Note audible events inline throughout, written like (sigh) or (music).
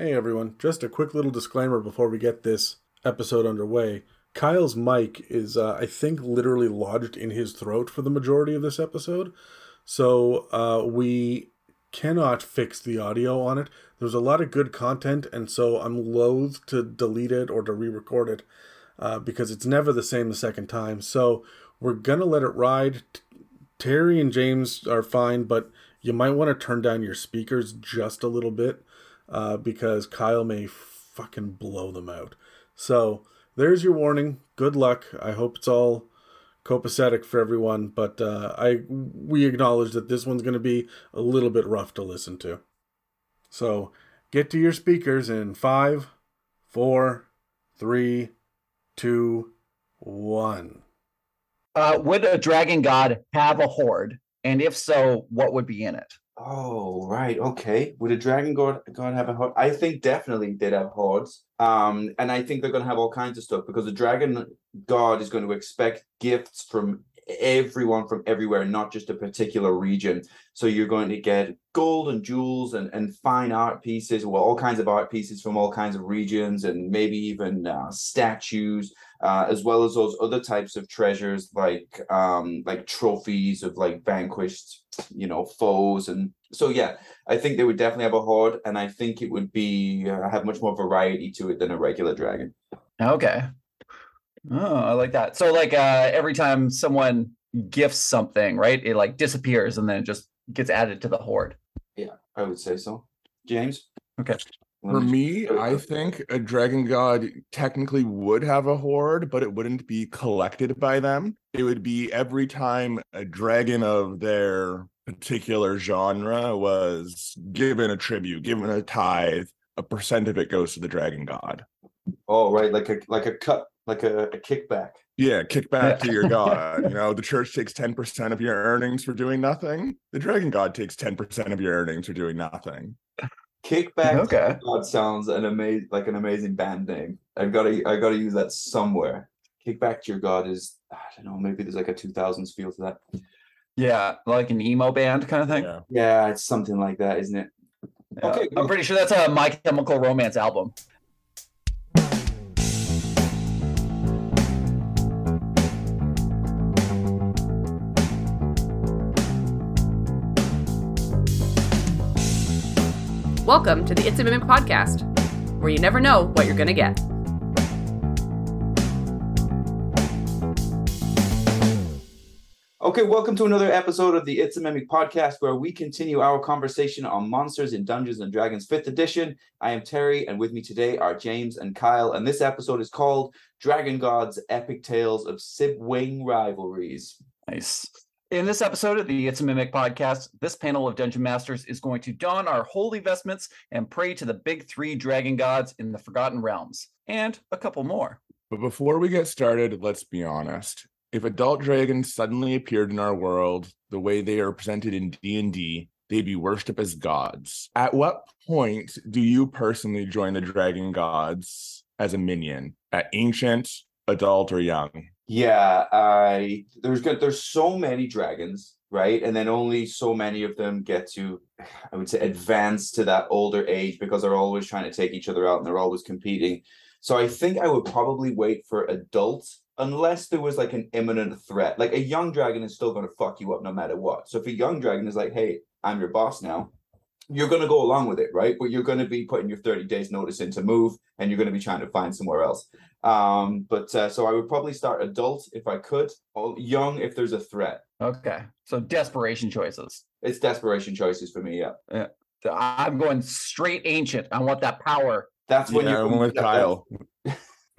Hey everyone, just a quick little disclaimer before we get this episode underway. Kyle's mic is, uh, I think, literally lodged in his throat for the majority of this episode. So uh, we cannot fix the audio on it. There's a lot of good content, and so I'm loath to delete it or to re record it uh, because it's never the same the second time. So we're going to let it ride. Terry and James are fine, but you might want to turn down your speakers just a little bit uh, because Kyle may fucking blow them out. So there's your warning. Good luck. I hope it's all copacetic for everyone, but uh, I we acknowledge that this one's going to be a little bit rough to listen to. So get to your speakers in five, four, three, two, one. Uh, would a dragon god have a hoard? And if so, what would be in it? Oh, right. Okay. Would a dragon god god have a hoard? I think definitely they'd have hoards. Um, and I think they're gonna have all kinds of stuff because the dragon god is going to expect gifts from everyone from everywhere, not just a particular region. So you're going to get gold and jewels and, and fine art pieces, well, all kinds of art pieces from all kinds of regions, and maybe even uh, statues, uh, as well as those other types of treasures like um, like trophies of like vanquished, you know, foes. And so yeah, I think they would definitely have a hoard, and I think it would be uh, have much more variety to it than a regular dragon. Okay. Oh, I like that. So like uh every time someone gifts something, right? It like disappears and then just gets added to the hoard. Yeah, I would say so. James? Okay. For mm. me, I think a dragon god technically would have a hoard, but it wouldn't be collected by them. It would be every time a dragon of their particular genre was given a tribute, given a tithe, a percent of it goes to the dragon god. Oh, right, like a like a cut, like a, a kickback. Yeah, kick back to your god. You (laughs) know, the church takes 10% of your earnings for doing nothing. The dragon god takes 10% of your earnings for doing nothing. Kickback Okay. God sounds an amazing like an amazing band name. I've got to I got to use that somewhere. Kickback to your God is I don't know maybe there's like a 2000s feel to that. Yeah, like an emo band kind of thing. Yeah. Yeah, it's something like that, isn't it? Yeah. Okay, I'm pretty sure that's a My Chemical Romance album. Welcome to the It's a Mimic podcast, where you never know what you're going to get. Okay, welcome to another episode of the It's a Mimic podcast where we continue our conversation on monsters in Dungeons and Dragons 5th edition. I am Terry, and with me today are James and Kyle, and this episode is called Dragon Gods Epic Tails of Sibwing Rivalries. Nice. In this episode of the It's a Mimic podcast, this panel of dungeon masters is going to don our holy vestments and pray to the big three dragon gods in the Forgotten Realms, and a couple more. But before we get started, let's be honest. If adult dragons suddenly appeared in our world the way they are presented in D&D, they'd be worshipped as gods. At what point do you personally join the dragon gods as a minion? At ancient, adult, or young? Yeah, I there's good there's so many dragons, right? And then only so many of them get to I would say advance to that older age because they're always trying to take each other out and they're always competing. So I think I would probably wait for adults unless there was like an imminent threat. Like a young dragon is still going to fuck you up no matter what. So if a young dragon is like, "Hey, I'm your boss now," you're going to go along with it, right? But you're going to be putting your 30 days notice in to move and you're going to be trying to find somewhere else. Um, but uh, so I would probably start adult if I could, or young if there's a threat. Okay, so desperation choices. It's desperation choices for me. Yeah, Yeah. So I'm going straight ancient. I want that power. that's when yeah, you're I'm with Kyle.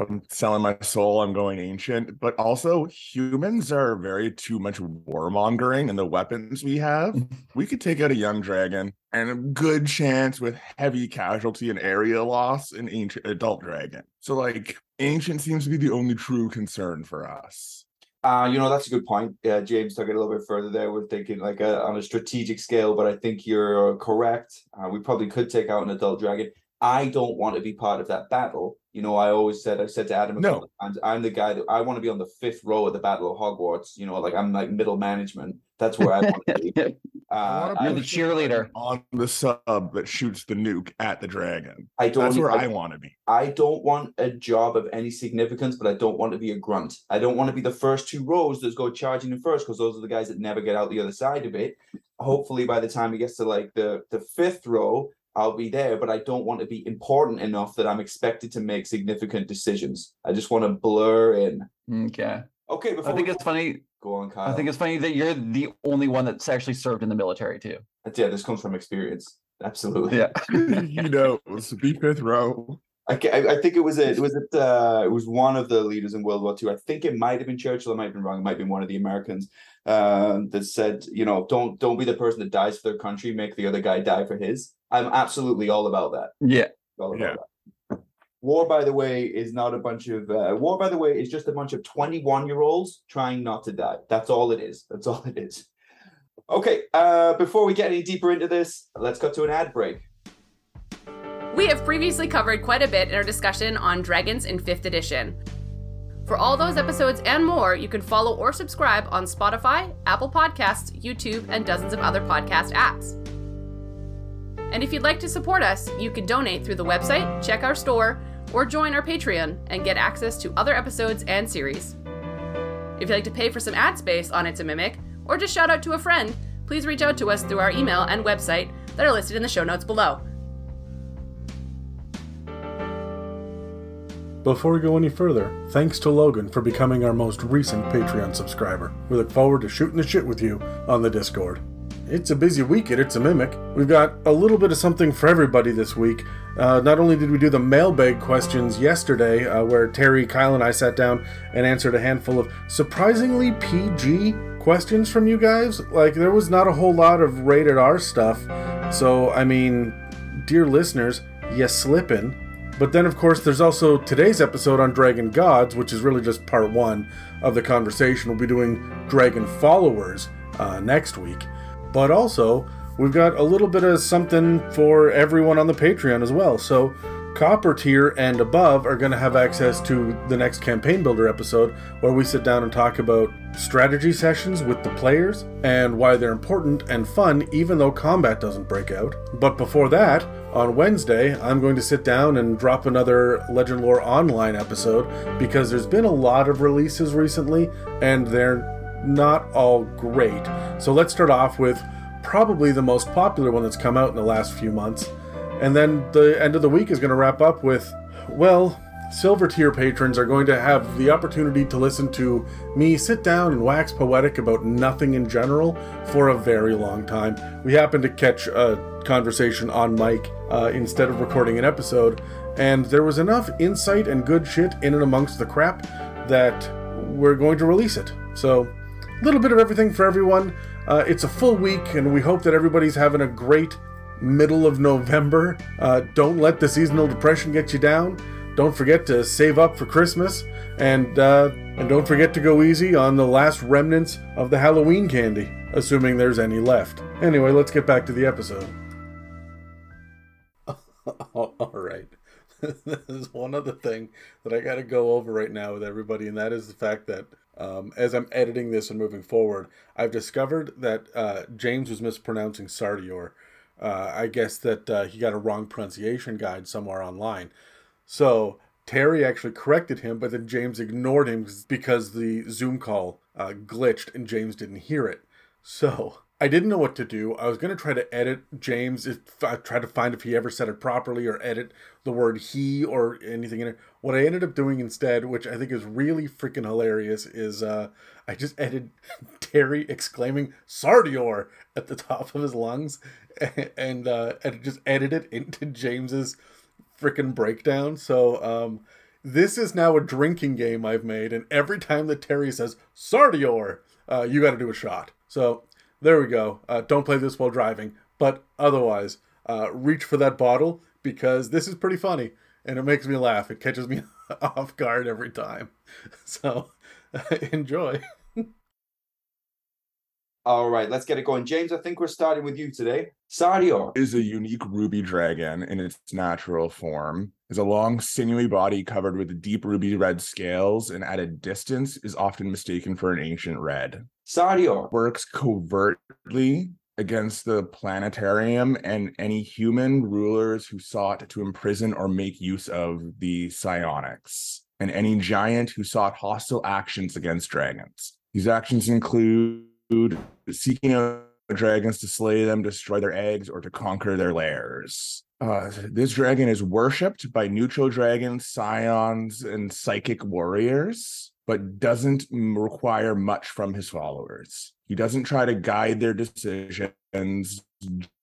I'm selling my soul. I'm going ancient, but also humans are very too much warmongering and the weapons we have. we could take out a young dragon and a good chance with heavy casualty and area loss an ancient adult dragon. So like ancient seems to be the only true concern for us. Uh, you know, that's a good point. Uh, James took it a little bit further there. We're thinking like a, on a strategic scale, but I think you're correct. Uh, we probably could take out an adult dragon. I don't want to be part of that battle. You know, I always said, I said to Adam a No. couple of times, I'm the guy that I want to be on the fifth row of the Battle of Hogwarts. You know, like I'm like middle management. That's where I want to (laughs) be. Uh, I You're the cheerleader. on the sub that shoots the nuke at the dragon. I don't. That's where I, I want to be. I don't want a job of any significance, but I don't want to be a grunt. I don't want to be the first two rows that go charging in first because those are the guys that never get out the other side of it. Hopefully, by the time he gets to like the the fifth row, I'll be there. But I don't want to be important enough that I'm expected to make significant decisions. I just want to blur in. Okay. Okay, before I think we it's funny. go on, Kyle. I think it's funny that you're the only one that's actually served in the military too. yeah, this comes from experience. Absolutely. Yeah. (laughs) you know, be fifth row. I, I I think it was a, it was it uh it was one of the leaders in World War II. I think it might have been Churchill. I might have been wrong. It might have been one of the Americans um, that said, you know, don't don't be the person that dies for their country. Make the other guy die for his. I'm absolutely all about that. Yeah. All about Yeah. that. War, by the way, is not a bunch of uh, war. By the way, is just a bunch of 21 year olds trying not to die. That's all it is. That's all it is. Okay. Uh, before we get any deeper into this, let's cut to an ad break. We have previously covered quite a bit in our discussion on Dragons in 5th edition. For all those episodes and more, you can follow or subscribe on Spotify, Apple Podcasts, YouTube, and dozens of other podcast apps. And if you'd like to support us, you can donate through the website, check our store, or join our Patreon and get access to other episodes and series. If you'd like to pay for some ad space on It's a Mimic, or just shout out to a friend, please reach out to us through our email and website that are listed in the show notes below. Before we go any further, thanks to Logan for becoming our most recent Patreon subscriber. We look forward to shooting the shit with you on the Discord. It's a busy week at It's a Mimic. We've got a little bit of something for everybody this week. Uh, not only did we do the mailbag questions yesterday, uh, where Terry, Kyle, and I sat down and answered a handful of surprisingly PG questions from you guys. Like, there was not a whole lot of rated R stuff. So, I mean, dear listeners, you slippin'. But then, of course, there's also today's episode on Dragon Gods, which is really just part one of the conversation. We'll be doing Dragon Followers uh, next week. But also, we've got a little bit of something for everyone on the Patreon as well. So, Copper tier and above are going to have access to the next Campaign Builder episode, where we sit down and talk about strategy sessions with the players and why they're important and fun, even though combat doesn't break out. But before that, on Wednesday, I'm going to sit down and drop another Legend Lore Online episode because there's been a lot of releases recently and they're not all great. So let's start off with probably the most popular one that's come out in the last few months. And then the end of the week is going to wrap up with, well, silver tier patrons are going to have the opportunity to listen to me sit down and wax poetic about nothing in general for a very long time. We happened to catch a conversation on mic uh, instead of recording an episode, and there was enough insight and good shit in and amongst the crap that we're going to release it. So, little bit of everything for everyone. Uh, it's a full week, and we hope that everybody's having a great middle of November. Uh, don't let the seasonal depression get you down. Don't forget to save up for Christmas, and uh, and don't forget to go easy on the last remnants of the Halloween candy, assuming there's any left. Anyway, let's get back to the episode. (laughs) All right. (laughs) There's one other thing that I got to go over right now with everybody, and that is the fact that um, as I'm editing this and moving forward, I've discovered that uh, James was mispronouncing Sardior. Uh, I guess that uh, he got a wrong pronunciation guide somewhere online. So Terry actually corrected him, but then James ignored him because the Zoom call uh, glitched and James didn't hear it. So I didn't know what to do. I was going to try to edit James, if I tried to find if he ever said it properly or edit the word he or anything in it. What I ended up doing instead, which I think is really freaking hilarious, is uh, I just edited (laughs) Terry exclaiming Sardior at the top of his lungs (laughs) and uh, and just edited it into James's freaking breakdown. So um, this is now a drinking game I've made, and every time that Terry says Sardior, uh, you got to do a shot. So there we go. Uh, don't play this while driving, but otherwise, uh, reach for that bottle because this is pretty funny and it makes me laugh. It catches me (laughs) off guard every time. (laughs) So (laughs) enjoy. All right, let's get it going. James, I think we're starting with you today. Sardior. is a unique ruby dragon in its natural form. Is a long, sinewy body covered with deep ruby red scales, and at a distance is often mistaken for an ancient red. Sardior. Works covertly against the planetarium and any human rulers who sought to imprison or make use of the psionics, and any giant who sought hostile actions against dragons. These actions include seeking out dragons to slay them, destroy their eggs, or to conquer their lairs. Uh, this dragon is worshipped by neutral dragons, psions, and psychic warriors, but doesn't require much from his followers. He doesn't try to guide their decisions,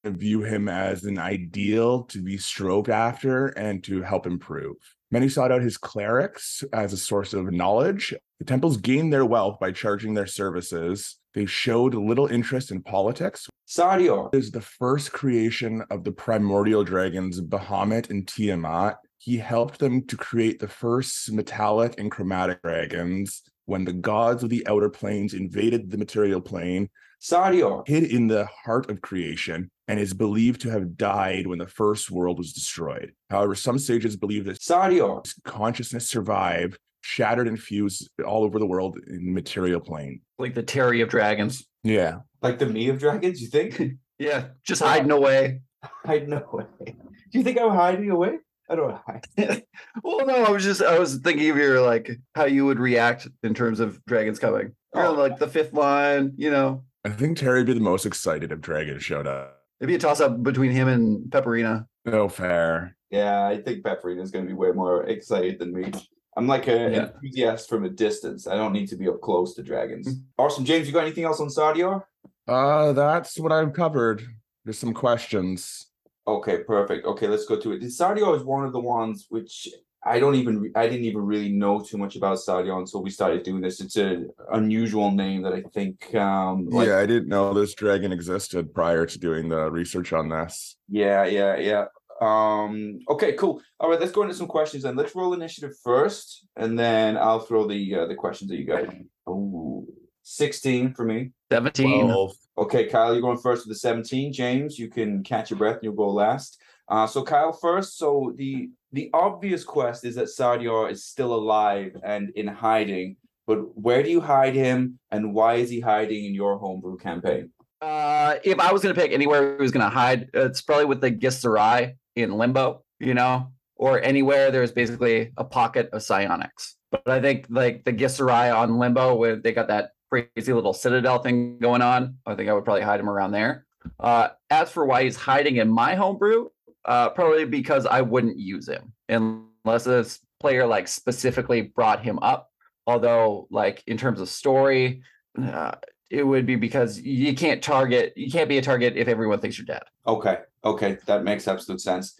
view him as an ideal to be stroked after and to help improve. Many sought out his clerics as a source of knowledge. The temples gained their wealth by charging their services. They showed little interest in politics, Sadio. is the first creation of the primordial dragons Bahamut and Tiamat. He helped them to create the first metallic and chromatic dragons. When the gods of the outer planes invaded the material plane, Sadio. hid in the heart of creation, and is believed to have died when the first world was destroyed. However, some sages believe that Sadio. his consciousness survived, shattered and fused all over the world in the material plane. Like the Terry of Dragons. Yeah. Like the me of dragons, you think? (laughs) Yeah, just hiding away. hide no way. Do you think I'm hiding away? I don't hide. (laughs) well, no, I was just I was thinking of your like how you would react in terms of dragons coming. You're Oh. like the fifth line, you know. I think Terry would be the most excited if dragons showed up. Maybe a toss up between him and Pepperina. No fair. Yeah, I think Pepperina's going to be way more excited than me. I'm like an Yeah. enthusiast from a distance. I don't need to be up close to dragons. Mm. Awesome, James. You got anything else on Sardior? Uh, that's what I've covered. There's some questions. Okay, perfect. Okay, let's go to it. Sadio is one of the ones which I don't even I didn't even really know too much about Sardior until we started doing this. It's an unusual name that I think um like yeah, I didn't know this dragon existed prior to doing the research on this. Yeah, yeah, yeah. Um, okay, cool. All right, let's go into some questions and let's roll initiative first, and then I'll throw the uh, the questions at you guys. Oh, 16 for me. 17. Well, Okay, Kyle, you're going first with the 17. James, you can catch your breath and you'll go last. Uh, so Kyle first. So the the obvious quest is that Sardior is still alive and in hiding, but where do you hide him and why is he hiding in your homebrew campaign? Uh, if I was going to pick anywhere he was going to hide, it's probably with the Githzerai in Limbo, you know, or anywhere there's basically a pocket of psionics. But I think like the Githzerai on Limbo, where they got that crazy little citadel thing going on, I think I would probably hide him around there. Uh, as for why he's hiding in my homebrew, uh, probably because I wouldn't use him unless this player like specifically brought him up. Although, like in terms of story, uh, it would be because you can't target you can't be a target if everyone thinks you're dead Okay, okay, that makes absolute sense.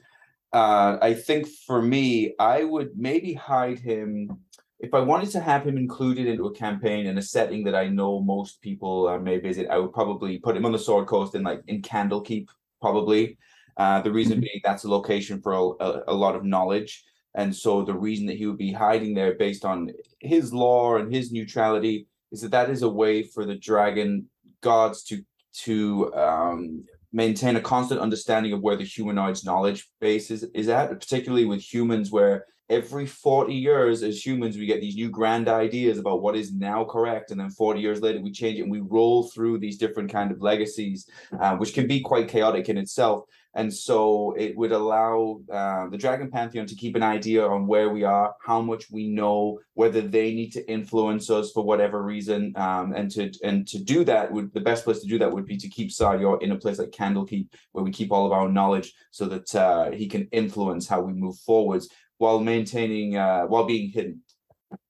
Uh, I think for me, I would maybe hide him if I wanted to have him included into a campaign in a setting that I know most people uh, may visit. I would probably put him on the Sword Coast in like in Candlekeep, probably. Uh, the reason being that's a location for a, a, a lot of knowledge, and so the reason that he would be hiding there, based on his law and his neutrality, is that that is a way for the dragon gods to to um, maintain a constant understanding of where the humanoid's knowledge base is, is at, particularly with humans, where every 40 years as humans we get these new grand ideas about what is now correct. And then 40 years later we change it and we roll through these different kind of legacies uh, which can be quite chaotic in itself and so it would allow uh, the dragon pantheon to keep an idea on where we are how much we know whether they need to influence us for whatever reason um, and to and to do that would the best place to do that would be to keep Sardior in a place like Candlekeep where we keep all of our knowledge so that uh, he can influence how we move forwards while maintaining uh, while being hidden.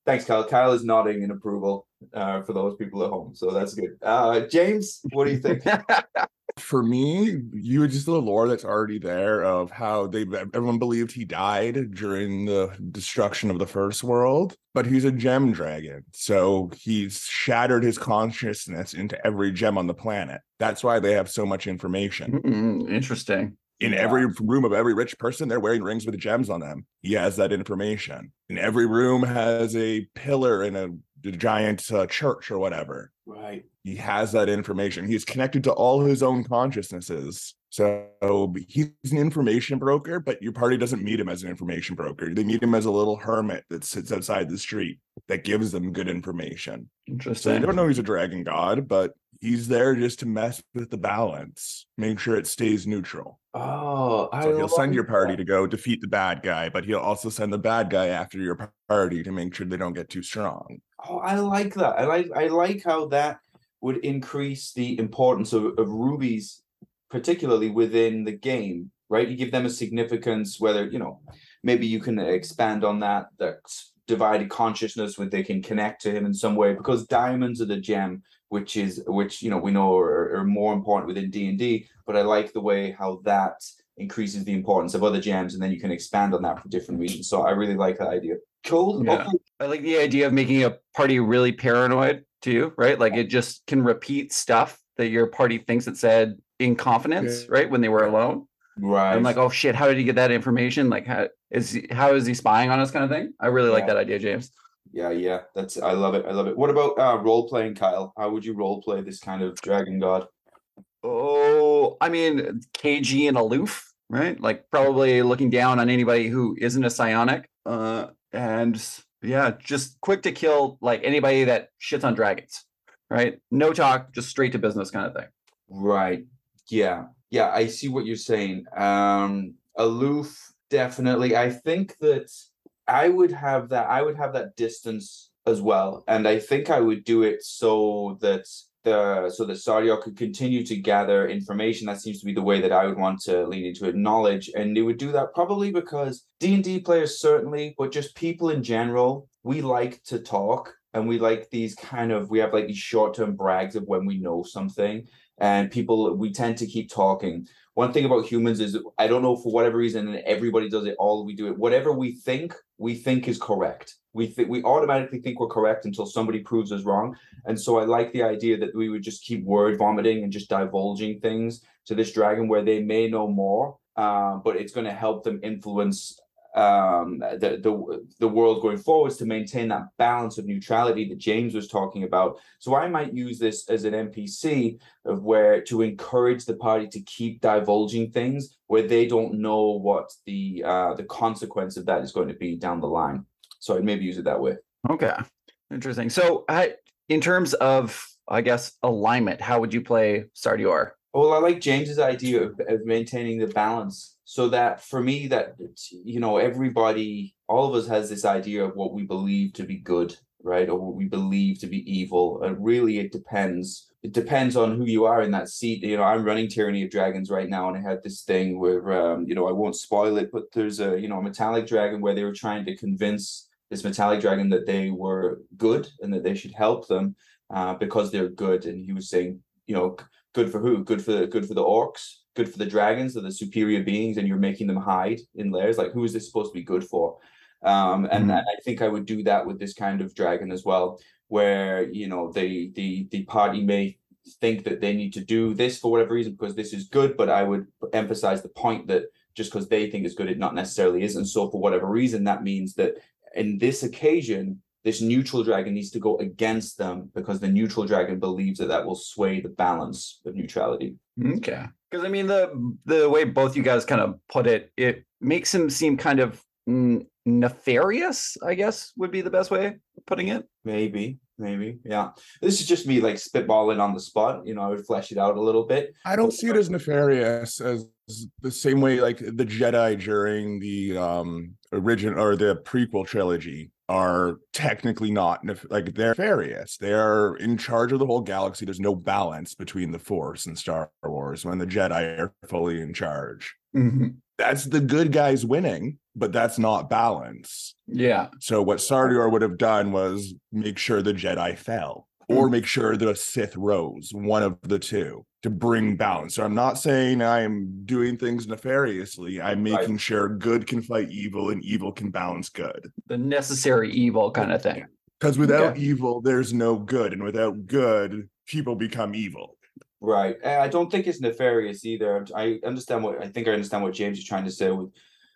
Thanks kyle. Kyle is nodding in approval uh, for those people at home so that's good. Uh, james what do you think (laughs) for me, you would just the lore that's already there of how they everyone believed he died during the destruction of the first world, but he's a gem dragon. So he's shattered his consciousness into every gem on the planet. That's why they have so much information. Mm, interesting In Yeah. every room of every rich person, they're wearing rings with gems on them. He has that information. And every room has a pillar and a, a giant uh, church or whatever right he has that information. He's connected to all his own consciousnesses. So he's an information broker, but your party doesn't meet him as an information broker. They meet him as a little hermit that sits outside the street that gives them good information. So interesting they don't know he's a dragon god, but He's there just to mess with the balance, make sure it stays neutral. Oh, I So he'll send your party that. to go defeat the bad guy, but he'll also send the bad guy after your party to make sure they don't get too strong. Oh, I like that. I like I like how that would increase the importance of, of rubies, particularly within the game, right? You give them a significance, whether you know, maybe you can expand on that that divided consciousness where they can connect to him in some way because diamonds are the gem which is which you know we know are, are more important within d&d but i like the way how that increases the importance of other gems and then you can expand on that for different reasons so i really like that idea cool Yeah. okay I like the idea of making a party really paranoid too, right? Like it just can repeat stuff that your party thinks it said in confidence, Yeah. right? When they were alone. right I'm like, oh shit, how did he get that information? Like, how is he, how is he spying on us, kind of thing? I really like that idea, James. Yeah, yeah, that's I love it. I love it. What about uh role playing, Kyle? How would you role play this kind of dragon god? Oh, I mean, cagey and aloof, right? Like probably looking down on anybody who isn't a psionic. Uh, and yeah, just quick to kill like anybody that shits on dragons, right? No talk, just straight to business kind of thing. Right. Yeah. Yeah, I see what you're saying. Um aloof, definitely. I think that I would have that I would have that distance as well. And I think I would do it so that the so that Sardior could continue to gather information. That seems to be the way that I would want to lean into it. Knowledge, and they would do that probably because D and D players certainly, but just people in general, we like to talk, and we like these kind of we have like these short term brags of when we know something, and people we tend to keep talking. One thing about humans is I don't know for whatever reason, and everybody does it. All we do it. Whatever we think, we think is correct. We we automatically think we're correct until somebody proves us wrong. And so I like the idea that we would just keep word vomiting and just divulging things to this dragon where they may know more, uh, but it's going to help them influence um the, the the world going forwards to maintain that balance of neutrality that James was talking about. So I might use this as an NPC of where to encourage the party to keep divulging things where they don't know what the uh the consequence of that is going to be down the line. So I'd maybe use it that way. Okay, interesting. So, I, in terms of, I guess, alignment, how would you play Sardior? Well, I like James's idea of, of maintaining the balance so that for me that you know everybody all of us has this idea of what we believe to be good right or what we believe to be evil and really it depends it depends on who you are in that seat you know i'm running tyranny of dragons right now and i had this thing where um, you know i won't spoil it but there's a you know a metallic dragon where they were trying to convince this metallic dragon that they were good and that they should help them uh, because they're good. And he was saying you know good for who? Good for the good for the orcs? Good for the dragons they're the superior beings and you're making them hide in lairs like who is this supposed to be good for? Um and, Mhm. and i think i would do that with this kind of dragon as well where you know the the the party may think that they need to do this for whatever reason because this is good but i would emphasize the point that just because they think it's good it not necessarily is and so for whatever reason that means that in this occasion this neutral dragon needs to go against them because the neutral dragon believes that that will sway the balance of neutrality Okay. Because I mean the the way both you guys kind of put it, it makes him seem kind of nefarious. I guess would be the best way of putting it. maybe maybe yeah this is just me like spitballing on the spot you know i would flesh it out a little bit I don't see it as nefarious as the same way like the Jedi during the um original or the prequel trilogy are technically not nef- like they're nefarious. They are in charge of the whole galaxy. There's no balance between the Force and Star Wars when the Jedi are fully in charge. That's the good guys winning, but that's not balance. Yeah. So what Sardior would have done was make sure the Jedi fell or mm-hmm. make sure the Sith rose, one of the two, to bring balance. So I'm not saying I'm doing things nefariously. I'm Right. making sure good can fight evil and evil can balance good. The necessary evil kind of thing. Because without Okay. evil, there's no good. And without good, people become evil. Right. Uh, i don't think it's nefarious either. I understand what i think i understand what james is trying to say with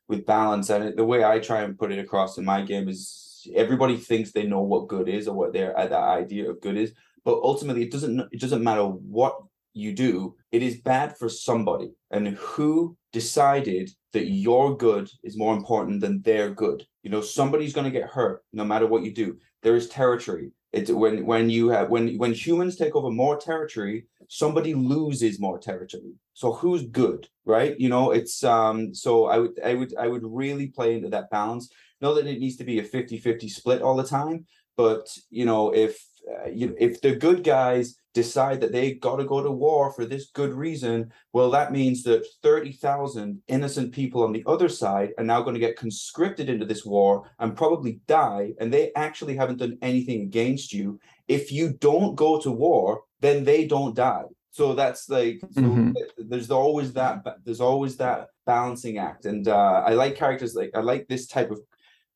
with balance and the way i try and put it across in my game is everybody thinks they know what good is or what their uh, that idea of good is but ultimately it doesn't it doesn't matter what you do it is bad for somebody. And who decided that your good is more important than their good? You know somebody's going to get hurt no matter what you do. There is territory It's when when you have when when humans take over more territory, somebody loses more territory. So who's good, right? You know, it's um so I would I would I would really play into that balance. Not that it needs to be a 50-50 split all the time, but you know, if uh, you if the good guys decide that they got to go to war for this good reason, well, that means that 30,000 innocent people on the other side are now going to get conscripted into this war and probably die, and they actually haven't done anything against you. If you don't go to war, then they don't die. So that's like, so Mhm. there's always that, there's always that balancing act. And uh, I like characters like, I like this type of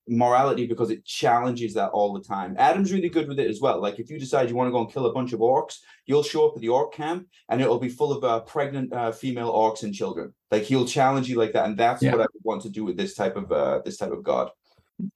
morality because it challenges that all the time. Adam's really good with it as well. Like if you decide you want to go and kill a bunch of orcs, you'll show up at the orc camp and it'll be full of uh, pregnant uh, female orcs and children. Like he'll challenge you like that, and that's Yeah. what I would want to do with this type of uh, this type of god.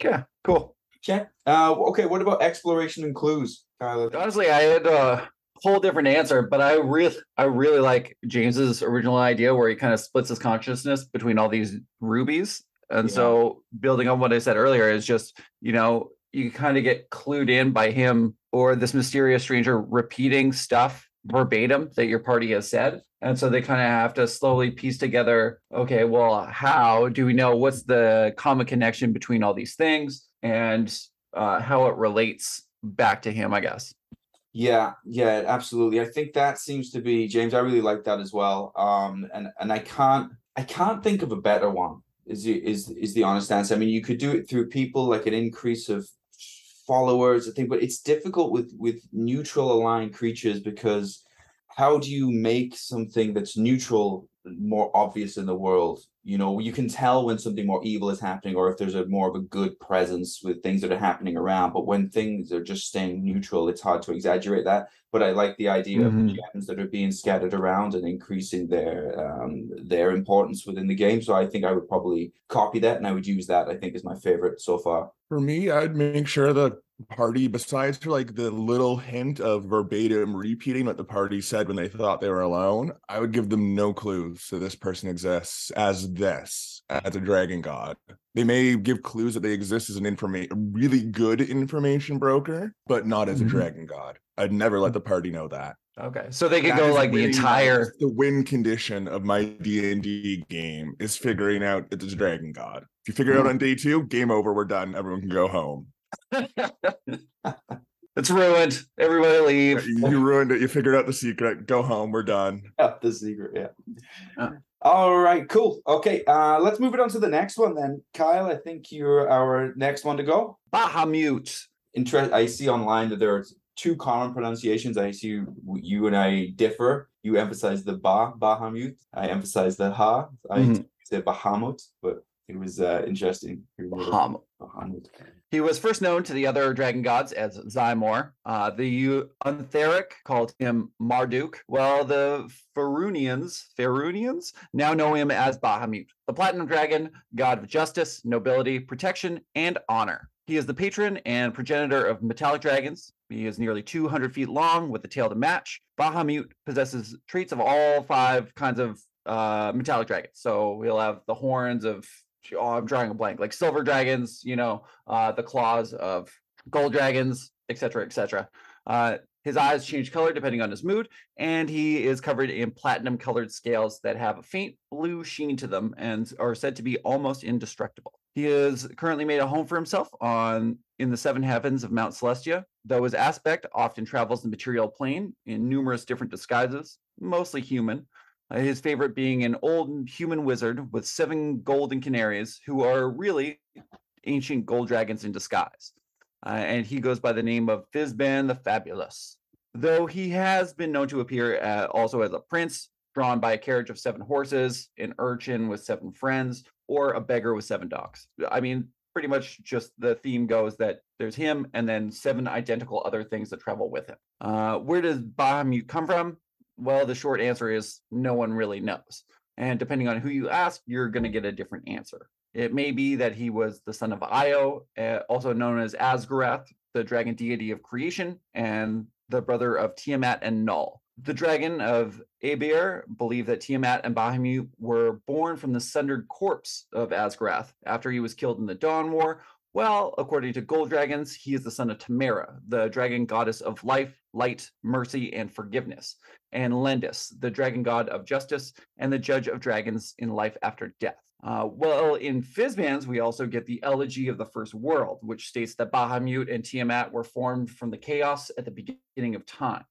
Okay, cool. Okay. Uh, okay. What about exploration and clues, Kyler? Honestly, I had a whole different answer, but I really, I really like James's original idea where he kind of splits his consciousness between all these rubies. And Yeah. so, building on what I said earlier, is just you know you kind of get clued in by him or this mysterious stranger repeating stuff verbatim that your party has said. And so they kind of have to slowly piece together, okay, well, how do we know what's the common connection between all these things and uh, how it relates back to him, I guess. Yeah, yeah, absolutely. I think that seems to be James. I really like that as well. Um, and and I can't I can't think of a better one. Is is is the honest answer? I mean, you could do it through people like an increase of followers, I think, but it's difficult with with neutral aligned creatures because how do you make something that's neutral more obvious in the world? You know, you can tell when something more evil is happening or if there's a more of a good presence with things that are happening around. But when things are just staying neutral, it's hard to exaggerate that. But I like the idea of Mhm. gems that are being scattered around and increasing their um their importance within the game. So I think I would probably copy that and I would use that. I think is my favorite so far. For me, I'd make sure the party, besides for like the little hint of verbatim repeating what the party said when they thought they were alone, I would give them no clues that this person exists as this, as a dragon god. They may give clues that they exist as an information, really good information broker, but not as a Mhm. dragon god. I'd never let the party know that. Okay. So they could That go like the entire the win condition of my D and D game is figuring out it's a dragon god. If you figure it out on day two, game over. We're done. Everyone can go home. (laughs) It's ruined. Everybody leave. You ruined it. You figured out the secret. Go home. We're done. Yeah, the secret, yeah. Uh. All right, cool. Okay, uh, let's move it on to the next one then. Kyle, I think you're our next one to go. Bahamut. Interest. I see online that there are two common pronunciations. I see you, you and I differ. You emphasize the ba Bahamut. I emphasize the ha. I Mhm. say Bahamut, but it was uh, interesting. Baham. Bahamut. He was first known to the other dragon gods as Xymor. Uh, the Untheric called him Marduk, while the Faerunians, Faerunians now know him as Bahamut, the platinum dragon, god of justice, nobility, protection, and honor. He is the patron and progenitor of metallic dragons. He is nearly 200 feet long with a tail to match. Bahamut possesses traits of all five kinds of uh, metallic dragons. So we'll have the horns of, oh, I'm drawing a blank, like silver dragons, you know, uh, the claws of gold dragons, etc., etc. Uh, his eyes change color depending on his mood, and he is covered in platinum colored scales that have a faint blue sheen to them and are said to be almost indestructible. He has currently made a home for himself on in the seven heavens of Mount Celestia, though his aspect often travels the material plane in numerous different disguises, mostly human. Uh, his favorite being an old human wizard with seven golden canaries, who are really ancient gold dragons in disguise. Uh, and he goes by the name of Fizban the Fabulous. Though he has been known to appear uh, also as a prince, drawn by a carriage of seven horses, an urchin with seven friends, or a beggar with seven dogs. I mean, pretty much just the theme goes that there's him and then seven identical other things that travel with him. Uh, where does Bahamut come from? Well, the short answer is no one really knows. And depending on who you ask, you're going to get a different answer. It may be that he was the son of Io, uh, also known as Asgorath, the dragon deity of creation, and the brother of Tiamat and Null. The dragon of Abeir believed that Tiamat and Bahamut were born from the sundered corpse of Asgorath after he was killed in the Dawn War, Well, according to Gold Dragons, he is the son of Tamara, the dragon goddess of life, light, mercy, and forgiveness, and Lendys, the dragon god of justice and the judge of dragons in life after death. Uh, well, in Fizban's, we also get the Elegy of the First World, which states that Bahamut and Tiamat were formed from the chaos at the beginning of time.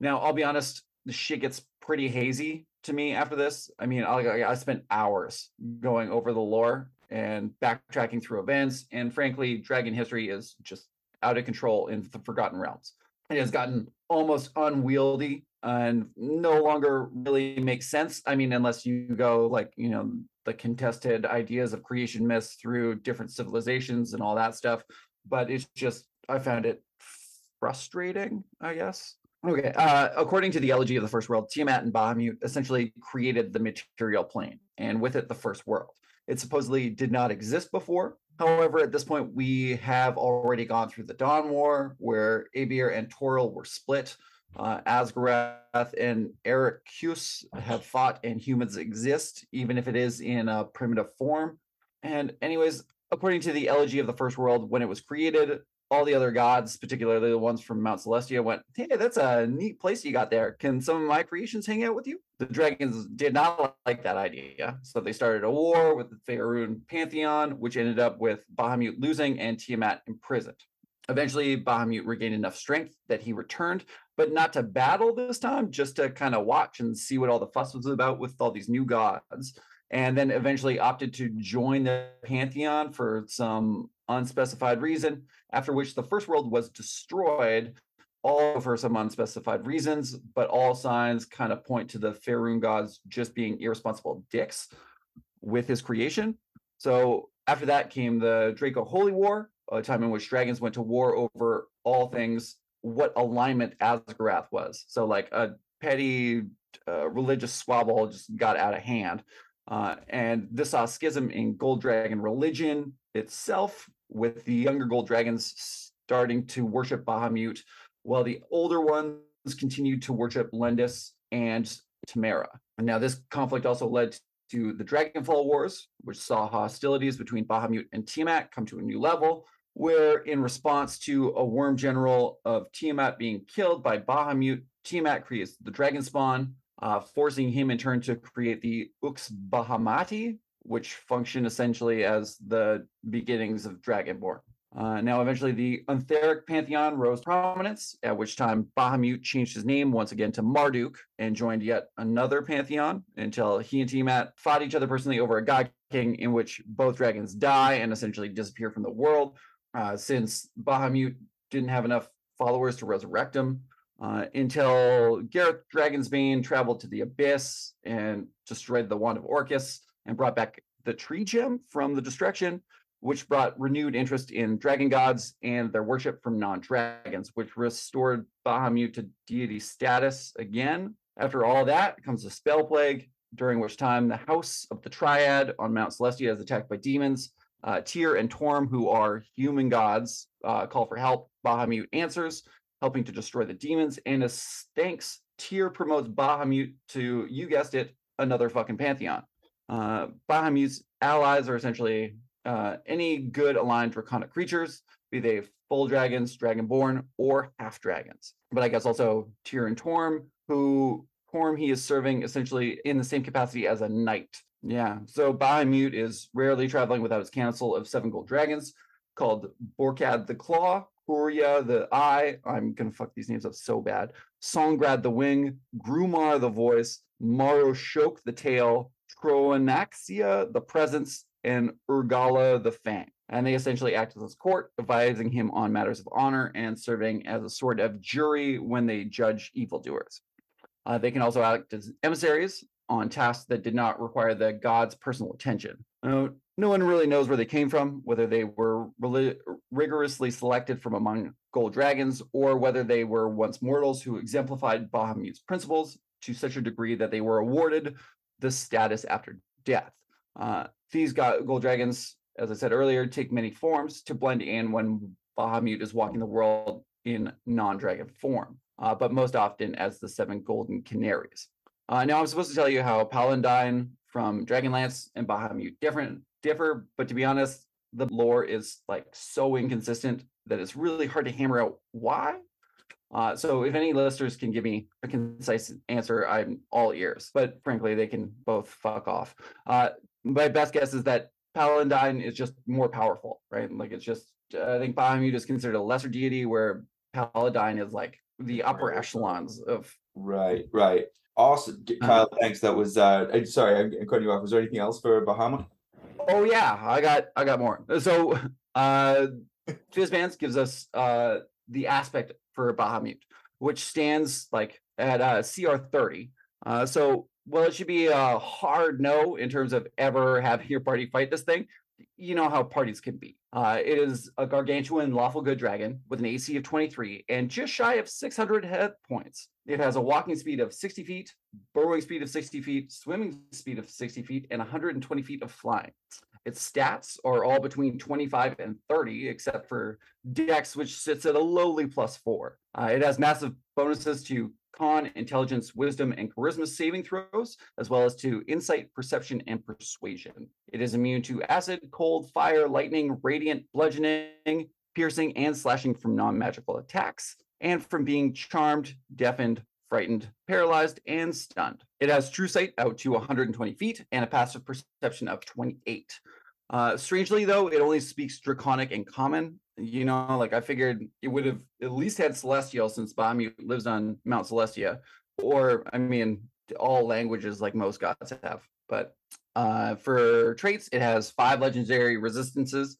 Now, I'll be honest, the shit gets pretty hazy to me after this. I mean, I, I spent hours going over the lore and backtracking through events. And frankly, Dragon history is just out of control in the Forgotten Realms. It has gotten almost unwieldy and no longer really makes sense. I mean, unless you go like, you know, the contested ideas of creation myths through different civilizations and all that stuff. But it's just, I found it frustrating, I guess. Okay. Uh, according to the Elegy of the First World, Tiamat and Bahamut essentially created the material plane, and with it, the First World. It supposedly did not exist before. However, at this point, we have already gone through the Dawn War, where Abeir and Toril were split. Uh, and Erechus have fought, and humans exist, even if it is in a primitive form. And, anyways, according to the Elegy of the First World, when it was created, all the other gods, particularly the ones from Mount Celestia, went, Hey, that's a neat place you got there. Can some of my creations hang out with you? The dragons did not like that idea. So they started a war with the Faerun pantheon, which ended up with Bahamut losing and Tiamat imprisoned. Eventually, Bahamut regained enough strength that he returned, but not to battle this time, just to kind of watch and see what all the fuss was about with all these new gods. And then eventually opted to join the pantheon for some unspecified reason, after which the first world was destroyed, all for some unspecified reasons, but all signs kind of point to the Faerun gods just being irresponsible dicks with his creation. So after that came the Draco Holy War, a time in which dragons went to war over all things what alignment Asgorath was. So like a petty uh, religious squabble just got out of hand. Uh, and this saw schism in Gold Dragon religion itself, with the younger gold dragons starting to worship Bahamut, while the older ones continued to worship Lendys and Tamara. Now this conflict also led to the Dragonfall Wars, which saw hostilities between Bahamut and Tiamat come to a new level, where in response to a wyrm general of Tiamat being killed by Bahamut, Tiamat creates the dragon spawn, uh, forcing him in turn to create the Ux Bahamati, which function essentially as the beginnings of Dragonborn. Uh, now, eventually, the Untheric pantheon rose prominence, at which time Bahamut changed his name once again to Marduk and joined yet another pantheon until he and Tiamat fought each other personally over a god king in which both dragons die and essentially disappear from the world. Uh, since Bahamut didn't have enough followers to resurrect him, uh, until Gareth Dragonsbane traveled to the Abyss and destroyed the Wand of Orcus and brought back the tree gem from the destruction, which brought renewed interest in dragon gods and their worship from non-dragons, which restored Bahamut to deity status again. After all that comes a Spellplague, during which time the house of the Triad on Mount Celestia is attacked by demons. Uh, Tyr and Torm, who are human gods, uh, call for help. Bahamut answers, helping to destroy the demons. And as thanks, Tyr promotes Bahamut to, you guessed it, another fucking pantheon. Uh, Bahamut's allies are essentially uh, any good aligned draconic creatures, be they full dragons, dragonborn, or half dragons. But I guess also Tyr and Torm, who Torm he is serving essentially in the same capacity as a knight. Yeah, so Bahamut is rarely traveling without his council of seven gold dragons called Borkad the Claw, Huria the Eye. I'm gonna fuck these names up so bad. Songrad the Wing, Grumar the Voice, Maroshok the Tail, Troanaxia the Presence, and Urgala the Fang. And they essentially act as his court, advising him on matters of honor and serving as a sort of jury when they judge evildoers. Uh, they can also act as emissaries on tasks that did not require the god's personal attention. No one really knows where they came from, whether they were rigorously selected from among gold dragons or whether they were once mortals who exemplified Bahamut's principles to such a degree that they were awarded the status after death. Uh, these gold dragons, as I said earlier, take many forms to blend in when Bahamut is walking the world in non-dragon form, uh, but most often as the seven golden canaries. Uh, now I'm supposed to tell you how Paladine from Dragonlance and Bahamut different differ, but to be honest, the lore is like so inconsistent that it's really hard to hammer out why. Uh, so if any listeners can give me a concise answer, I'm all ears. But frankly, they can both fuck off. Uh, my best guess is that Paladine is just more powerful, right? Like it's just I think Bahamut is considered a lesser deity, where Paladine is like the upper echelons of. Right, right. Awesome, Uh-huh. Kyle. Thanks. That was. uh uh, Sorry, I'm cutting you off. Was there anything else for Bahamut? Oh yeah, I got I got more. So uh Fizban's gives us uh the aspect for Bahamut, which stands like at uh CR 30. Uh so well it should be a hard no in terms of ever having your party fight this thing. You know how parties can be. Uh it is a gargantuan lawful good dragon with an AC of 23 and just shy of 600 head points. It has a walking speed of 60 feet, burrowing speed of 60 feet, swimming speed of 60 feet, and 120 feet of flying. Its stats are all between 25 and 30, except for Dex, which sits at a lowly plus four. Uh, it has massive bonuses to con, intelligence, wisdom, and charisma saving throws, as well as to insight, perception, and persuasion. It is immune to acid, cold, fire, lightning, radiant, bludgeoning, piercing, and slashing from non magical attacks, and from being charmed, deafened, frightened, paralyzed, and stunned. It has true sight out to 120 feet and a passive perception of 28. Uh, strangely, though, it only speaks Draconic and Common. You know, like I figured it would have at least had Celestial since Bahamut lives on Mount Celestia, or I mean, all languages like most gods have. But uh, for traits, it has five legendary resistances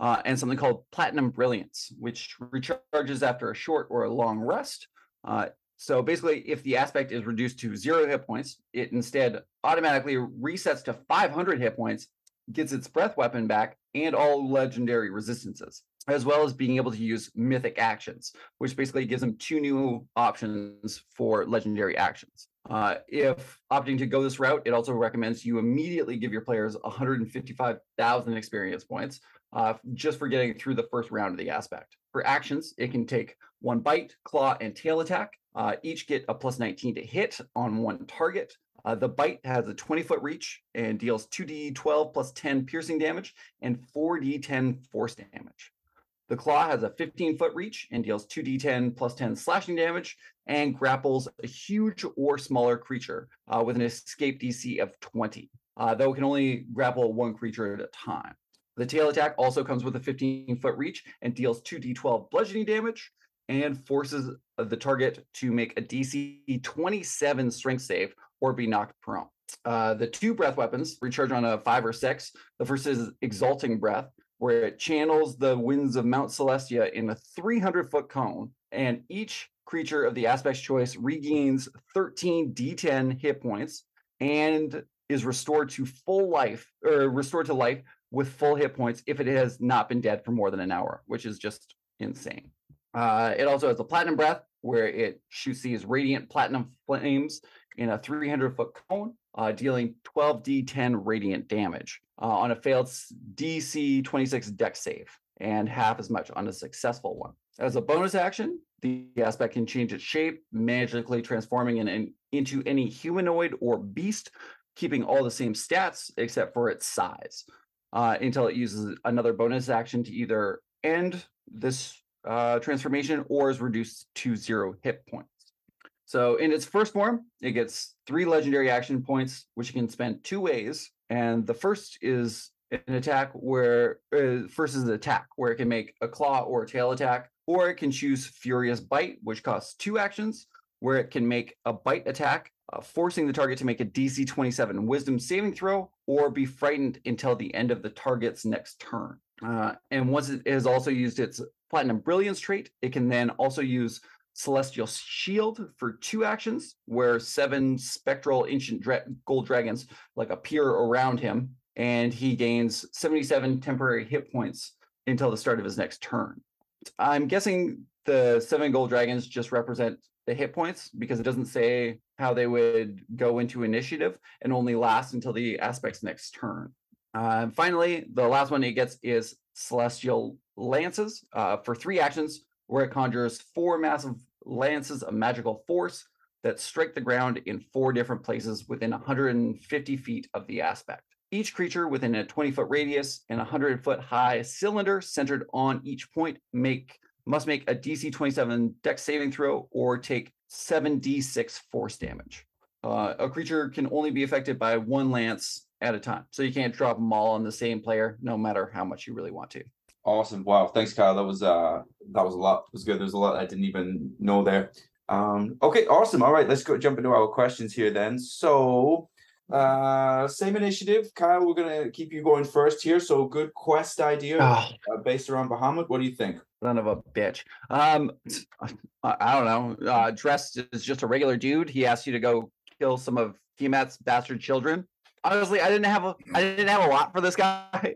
uh, and something called Platinum Brilliance, which recharges after a short or a long rest. Uh, so basically, if the aspect is reduced to zero hit points, it instead automatically resets to 500 hit points, gets its breath weapon back, and all legendary resistances, as well as being able to use mythic actions, which basically gives them two new options for legendary actions. Uh, if opting to go this route, it also recommends you immediately give your players 155,000 experience points uh, just for getting through the first round of the aspect. For actions, it can take one bite, claw, and tail attack. Uh, each get a plus 19 to hit on one target. Uh, the bite has a 20 foot reach and deals 2d12 plus 10 piercing damage and 4d10 force damage. The claw has a 15 foot reach and deals 2d10 plus 10 slashing damage and grapples a huge or smaller creature uh, with an escape DC of 20, uh, though it can only grapple one creature at a time. The tail attack also comes with a 15 foot reach and deals 2d12 bludgeoning damage and forces the target to make a DC 27 strength save or be knocked prone. Uh, the two breath weapons recharge on a five or six. The first is Exalting Breath, where it channels the winds of Mount Celestia in a 300 foot cone, and each creature of the aspect's choice regains 13 d10 hit points and is restored to full life or restored to life with full hit points if it has not been dead for more than an hour, which is just insane. Uh, it also has a platinum breath where it shoots these radiant platinum flames in a 300 foot cone, uh, dealing 12d10 radiant damage uh, on a failed DC 26 dex save and half as much on a successful one. As a bonus action, the aspect can change its shape, magically transforming in, in- into any humanoid or beast, keeping all the same stats except for its size, uh, until it uses another bonus action to either end this uh, transformation or is reduced to zero hit points. So in its first form, it gets three legendary action points, which it can spend two ways. And the first is an attack where uh, first is an attack where it can make a claw or a tail attack, or it can choose Furious Bite, which costs two actions, where it can make a bite attack, uh, forcing the target to make a DC 27 Wisdom saving throw, or be frightened until the end of the target's next turn. Uh, and once it has also used its Platinum Brilliance trait, it can then also use Celestial Shield for two actions, where seven spectral ancient dra- gold dragons like appear around him, and he gains 77 temporary hit points until the start of his next turn. I'm guessing the seven gold dragons just represent the hit points because it doesn't say how they would go into initiative and only last until the aspect's next turn. Uh, finally, the last one it gets is Celestial Lances uh, for three actions, where it conjures four massive lances of magical force that strike the ground in four different places within 150 feet of the aspect. Each creature within a 20 foot radius and 100 foot high cylinder centered on each point make must make a DC 27 dex saving throw or take 7d6 force damage. Uh, a creature can only be affected by one lance at a time. So you can't drop them all on the same player, no matter how much you really want to. Awesome. Wow. Thanks, Kyle. That was uh that was a lot. It was good. There's a lot I didn't even know there. Um okay, awesome. All right, let's go jump into our questions here then. So uh same initiative. Kyle, we're gonna keep you going first here. So good quest idea Ah. uh, based around Bahamut. What do you think? Son of a bitch. Um, I, I don't know. Uh, dressed as just a regular dude. He asked you to go kill some of Tiamat's bastard children. Honestly, I didn't have a I didn't have a lot for this guy.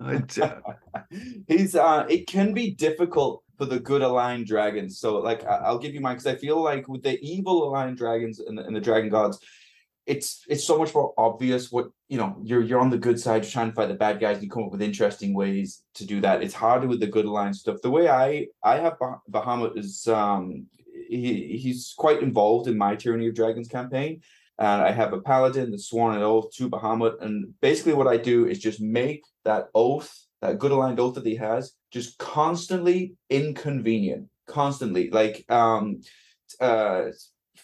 (laughs) He's uh it can be difficult for the good aligned dragons. So like I- I'll give you mine because I feel like with the evil aligned dragons and the, and the dragon gods, it's it's so much more obvious what you know you're you're on the good side you're trying to fight the bad guys and you come up with interesting ways to do that. It's harder with the good aligned stuff. The way i i have bah- bahamut is um he he's quite involved in my tyranny of dragons campaign. And i have a paladin that's sworn an oath to bahamut. And basically what i do is just make that oath that good aligned oath that he has just constantly inconvenient constantly like um uh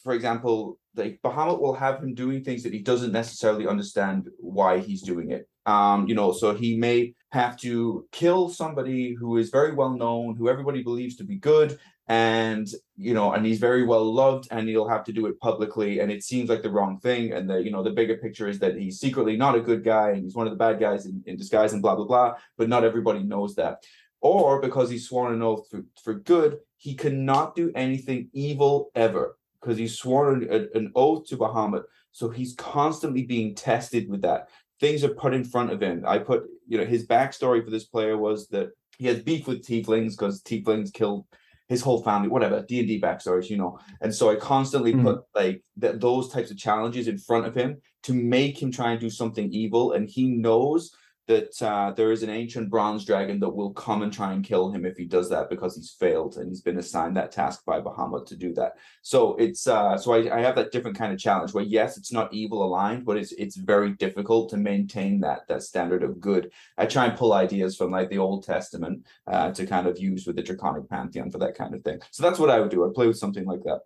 for example, like Bahamut will have him doing things that he doesn't necessarily understand why he's doing it. Um, you know, so he may have to kill somebody who is very well known, who everybody believes to be good, and you know, and he's very well loved, and he'll have to do it publicly, and it seems like the wrong thing. And the you know, the bigger picture is that he's secretly not a good guy, and he's one of the bad guys in, in disguise, and blah blah blah. But not everybody knows that or because he's sworn an oath for, for good, he cannot do anything evil ever because he's sworn an, an oath to Bahamut. So he's constantly being tested with that. Things are put in front of him. I put, you know, his backstory for this player was that he has beef with tieflings because tieflings killed his whole family, whatever D and D backstories, you know. And so I constantly Mhm. put like that those types of challenges in front of him to make him try and do something evil, and he knows that uh, there is an ancient bronze dragon that will come and try and kill him if he does that because he's failed and he's been assigned that task by Bahamut to do that. So it's uh, so I, I have that different kind of challenge where yes, it's not evil aligned, but it's it's very difficult to maintain that that standard of good. I try and pull ideas from like the Old Testament uh, to kind of use with the Draconic Pantheon for that kind of thing. So that's what I would do. I'd play with something like that.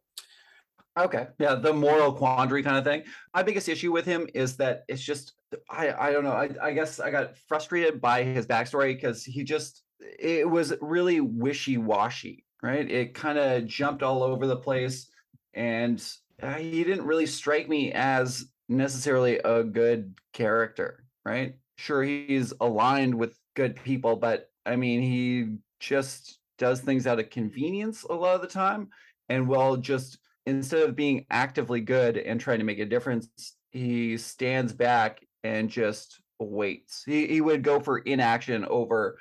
Okay. Yeah, the moral quandary kind of thing. My biggest issue with him is that it's just I I don't know. I I guess I got frustrated by his backstory because he just it was really wishy-washy, right? It kind of jumped all over the place and uh, he didn't really strike me as necessarily a good character, right? Sure he's aligned with good people, but I mean he just does things out of convenience a lot of the time and will just instead of being actively good and trying to make a difference, he stands back and just waits. He he would go for inaction over,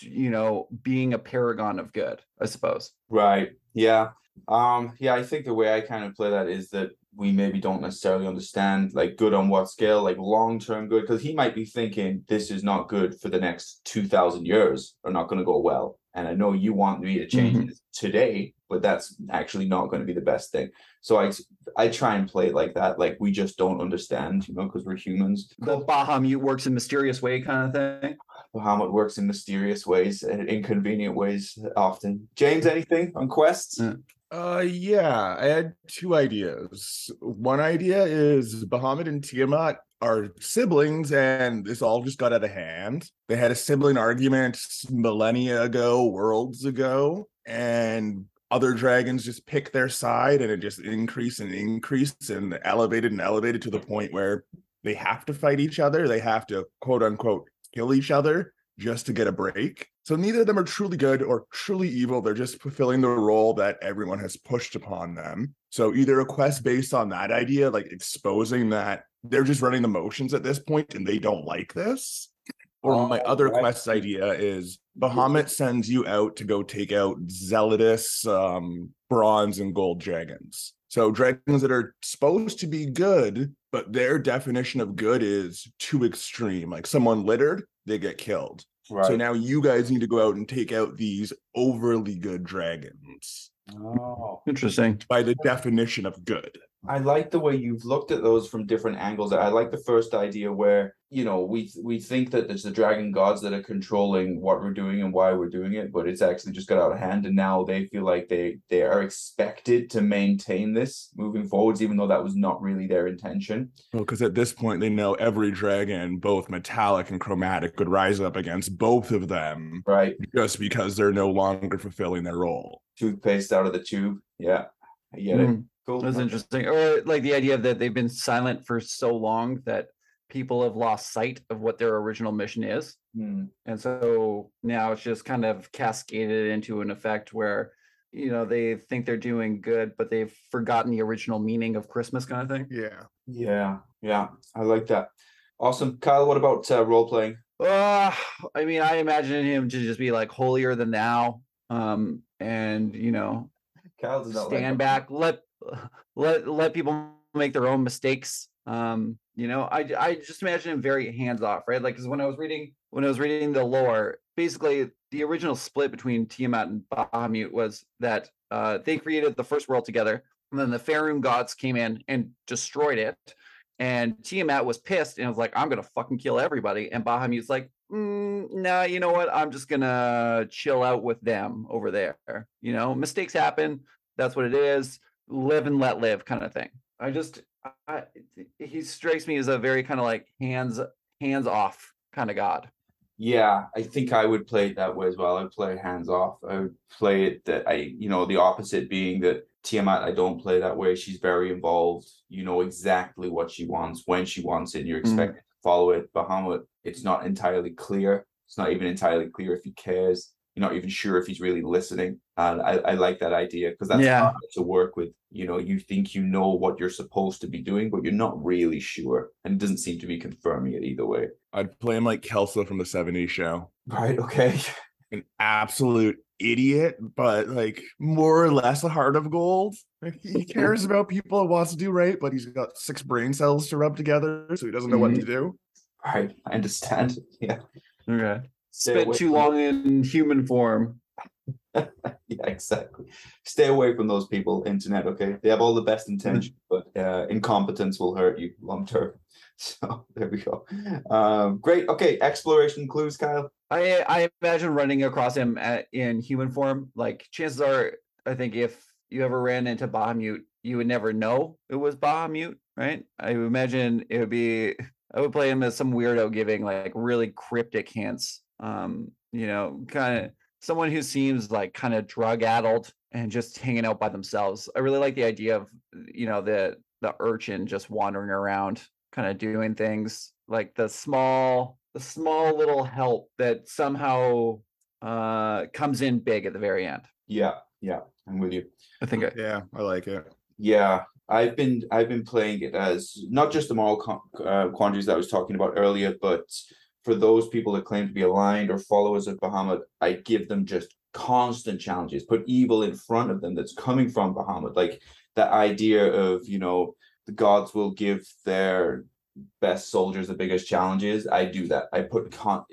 you know, being a paragon of good, I suppose. Right. Yeah. Um, yeah, I think the way I kind of play that is that we maybe don't necessarily understand like good on what scale, like long term good, because he might be thinking this is not good for the next two thousand years, or not going to go well. And I know you want me to change Mhm. today, but that's actually not going to be the best thing. So I I try and play it like that, like we just don't understand, you know, because we're humans. The Bahamut works in mysterious way kind of thing. Bahamut works in mysterious ways and inconvenient ways often. James, anything on quests? Yeah. Uh, yeah, I had two ideas. One idea is Bahamut and Tiamat are siblings, and this all just got out of hand. They had a sibling argument millennia ago, worlds ago, and other dragons just pick their side, and it just increased and increased and elevated and elevated to the point where they have to fight each other. They have to quote unquote kill each other just to get a break. So neither of them are truly good or truly evil. They're just fulfilling the role that everyone has pushed upon them. So either a quest based on that idea, like exposing that they're just running the motions at this point and they don't like this. Or my Oh, other right. quest idea is Bahamut sends you out to go take out zealotous um, bronze and gold dragons. So dragons that are supposed to be good, but their definition of good is too extreme. Like someone littered, they get killed. Right. So now you guys need to go out and take out these overly good dragons oh. Interesting. by the definition of good. I like the way you've looked at those from different angles. I like the first idea where you know we we think that it's the dragon gods that are controlling what we're doing and why we're doing it, but it's actually just got out of hand, and now they feel like they they are expected to maintain this moving forwards, even though that was not really their intention. Well, because at this point they know every dragon, both metallic and chromatic, could rise up against both of them Right, just because they're no longer fulfilling their role. toothpaste out of the tube. Yeah, I get it. Hmm. Mm, Cool. That's interesting. Or like the idea that they've been silent for so long that people have lost sight of what their original mission is. Hmm. And so now it's just kind of cascaded into an effect where, you know, they think they're doing good, but they've forgotten the original meaning of Christmas kind of thing. Yeah. Yeah, yeah, I like that. Awesome, Kyle. What about uh, role playing? Uh, I mean, I imagine him to just be like holier than thou. Um, and you know, Kyle does not like stand back, let (laughs) let let people make their own mistakes. Um, you know, I I just imagine him very hands off, right? Like, because when I was reading when I was reading the lore, basically the original split between Tiamat and Bahamut was that uh, they created the first world together, and then the Faerun gods came in and destroyed it. And Tiamat was pissed and was like, "I'm gonna fucking kill everybody." And Bahamut's like, mm, "Nah, you know what? I'm just gonna chill out with them over there." You know, mistakes happen. That's what it is. Live and let live, kind of thing. I just, I, he strikes me as a very kind of like hands hands off kind of god. Yeah, I think I would play it that way as well. I would play hands off. I would play it that I, you know, the opposite being that Tiamat, I don't play that way. She's very involved. You know exactly what she wants, when she wants it, and you're Mm. expected to follow it. Bahamut, it's not entirely clear. It's not even entirely clear if he cares. You're not even sure if he's really listening. And I, I like that idea because that's Yeah. hard to work with. You know, you think you know what you're supposed to be doing, but you're not really sure. And it doesn't seem to be confirming it either way. I'd play him like Kelso from the 70s show. Right, okay. An absolute idiot, but like more or less a heart of gold. Like, he (laughs) cares about people and wants to do right, but he's got six brain cells to rub together, so he doesn't know what to mm-hmm. do. Right, I understand. (laughs) Yeah. Okay. Spent too long in human form. (laughs) Yeah, exactly. Stay away from those people, internet, okay? They have all the best intentions, (laughs) but uh, incompetence will hurt you long term. (laughs) So there we go. Um, great. Okay, exploration clues, Kyle. I I imagine running across him at, in human form. Like chances are, I think if you ever ran into Bahamut, you would never know it was Bahamut, right? I imagine it would be. I would play him as some weirdo giving like really cryptic hints. Um, you know, kind of someone who seems like kind of drug addled and just hanging out by themselves. I really like the idea of you know the the urchin just wandering around, kind of doing things like the small the small little help that somehow uh comes in big at the very end. Yeah, yeah, I'm with you. I think I, Yeah, I like it. Yeah, I've been I've been playing it as not just the moral con- uh, quandaries that I was talking about earlier, but for those people that claim to be aligned or followers of Bahamut, I give them just constant challenges. Put evil in front of them that's coming from Bahamut, like the idea of you know the gods will give their best soldiers the biggest challenges. I do that. I put con-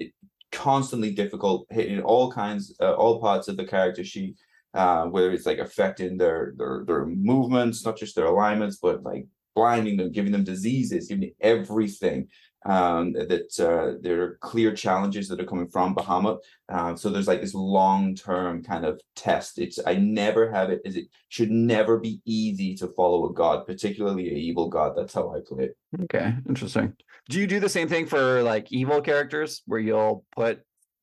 constantly difficult hitting all kinds, uh, all parts of the character sheet uh, whether it's like affecting their their their movements, not just their alignments, but like blinding them, giving them diseases, giving them everything. Um, that uh, there are clear challenges that are coming from Bahamut. Um, so there's like this long term kind of test. It's I never have it. Is it should never be easy to follow a god, particularly a evil god. That's how I play it. okay, interesting. Do you do the same thing for like evil characters where you'll put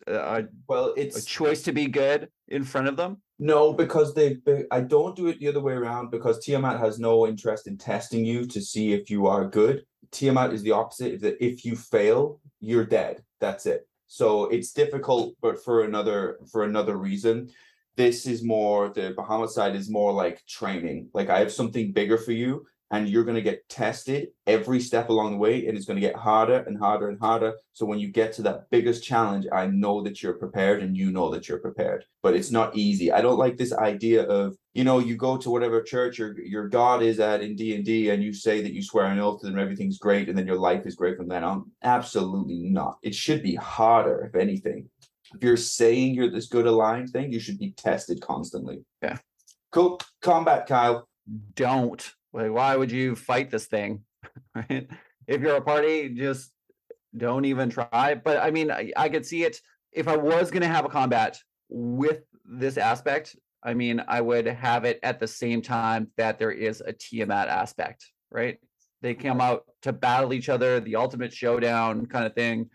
uh, Well, it's a choice to be good in front of them? No, because they, they- I don't do it the other way around because Tiamat has no interest in testing you to see if you are good. Tiamat is the opposite. That if you fail, you're dead. That's it. So it's difficult, but for another for another reason. This is more the Bahamut side is more like training. Like I have something bigger for you, and you're gonna get tested every step along the way, and it's gonna get harder and harder and harder. So when you get to that biggest challenge, I know that you're prepared, and you know that you're prepared. But it's not easy. I don't like this idea of you know you go to whatever church your your God is at in D and D, and you say that you swear an oath to them, everything's great, and then your life is great from then on. Absolutely not. It should be harder, if anything. If you're saying you're this good aligned thing, you should be tested constantly. Yeah. Cool. Combat, Kyle. Don't Like, why would you fight this thing? (laughs) right? If you're a party, just don't even try. But I mean, I, I could see it if I was going to have a combat with this aspect. I mean, I would have it at the same time that there is a Tiamat aspect, right? They come out to battle each other, the ultimate showdown kind of thing.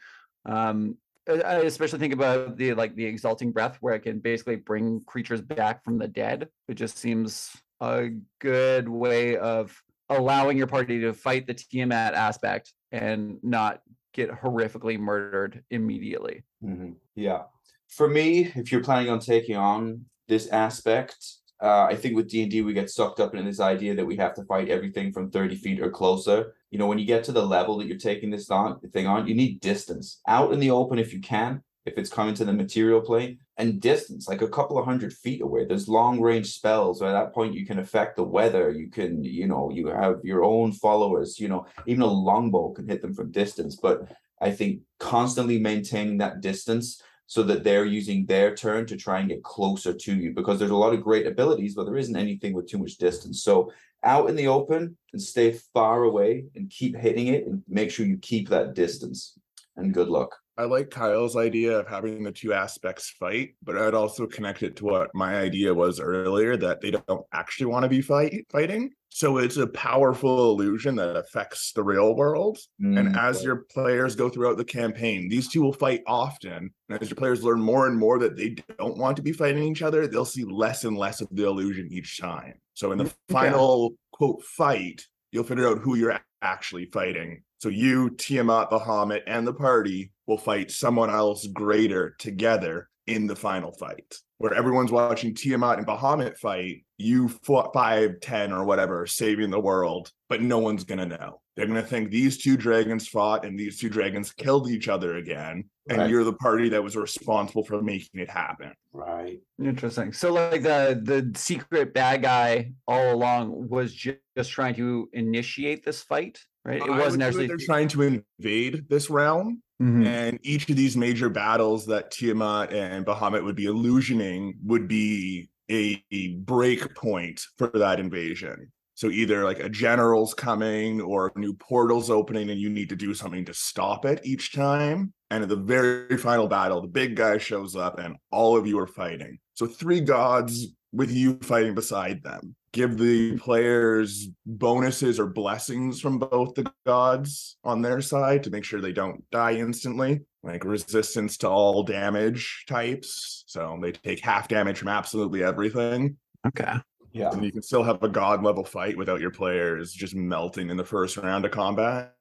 Um, I especially think about the like the exalting breath, where it can basically bring creatures back from the dead. It just seems a good way of allowing your party to fight the Tiamat aspect and not get horrifically murdered immediately. Mhm. Yeah. For me, if you're planning on taking on this aspect, uh, I think with D and D we get sucked up in this idea that we have to fight everything from thirty feet or closer. You know, when you get to the level that you're taking this thing on, you need distance out in the open if you can, if it's coming to the material plane, and distance like a couple of hundred feet away. There's long range spells. At that point, you can affect the weather. You can, you know, you have your own followers. You know, even a longbow can hit them from distance. But I think constantly maintaining that distance so that they're using their turn to try and get closer to you because there's a lot of great abilities, but there isn't anything with too much distance. So out in the open and stay far away and keep hitting it and make sure you keep that distance. And good luck. I like Kyle's idea of having the two aspects fight, but I'd also connect it to what my idea was earlier that they don't actually want to be fight fighting. So it's a powerful illusion that affects the real world. And Mm, as your players go throughout the campaign, these two will fight often. And as your players learn more and more that they don't want to be fighting each other, they'll see less and less of the illusion each time. So in the final quote fight, you'll figure out who you're actually fighting. So you, Tiamat, Bahamut, and the party will fight someone else greater together in the final fight. Where everyone's watching Tiamat and Bahamut fight, you fought five, ten, or whatever, saving the world, but no one's gonna know. They're gonna think these two dragons fought and these two dragons killed each other again, and Right. you're the party that was responsible for making it happen. right. Interesting. So, like the the secret bad guy all along was ju- just trying to initiate this fight, right? It wasn't actually. they're trying to invade this realm Mhm. And each of these major battles that Tiamat and Bahamut would be illusioning would be a, a break point for that invasion. So either like a general's coming or new portals opening and you need to do something to stop it each time. And at the very final battle, the big guy shows up and all of you are fighting. So three gods with you fighting beside them. Give the players bonuses or blessings from both the gods on their side to make sure they don't die instantly, like resistance to all damage types. So they take half damage from absolutely everything. Okay. Yeah. And you can still have a god level fight without your players just melting in the first round of combat.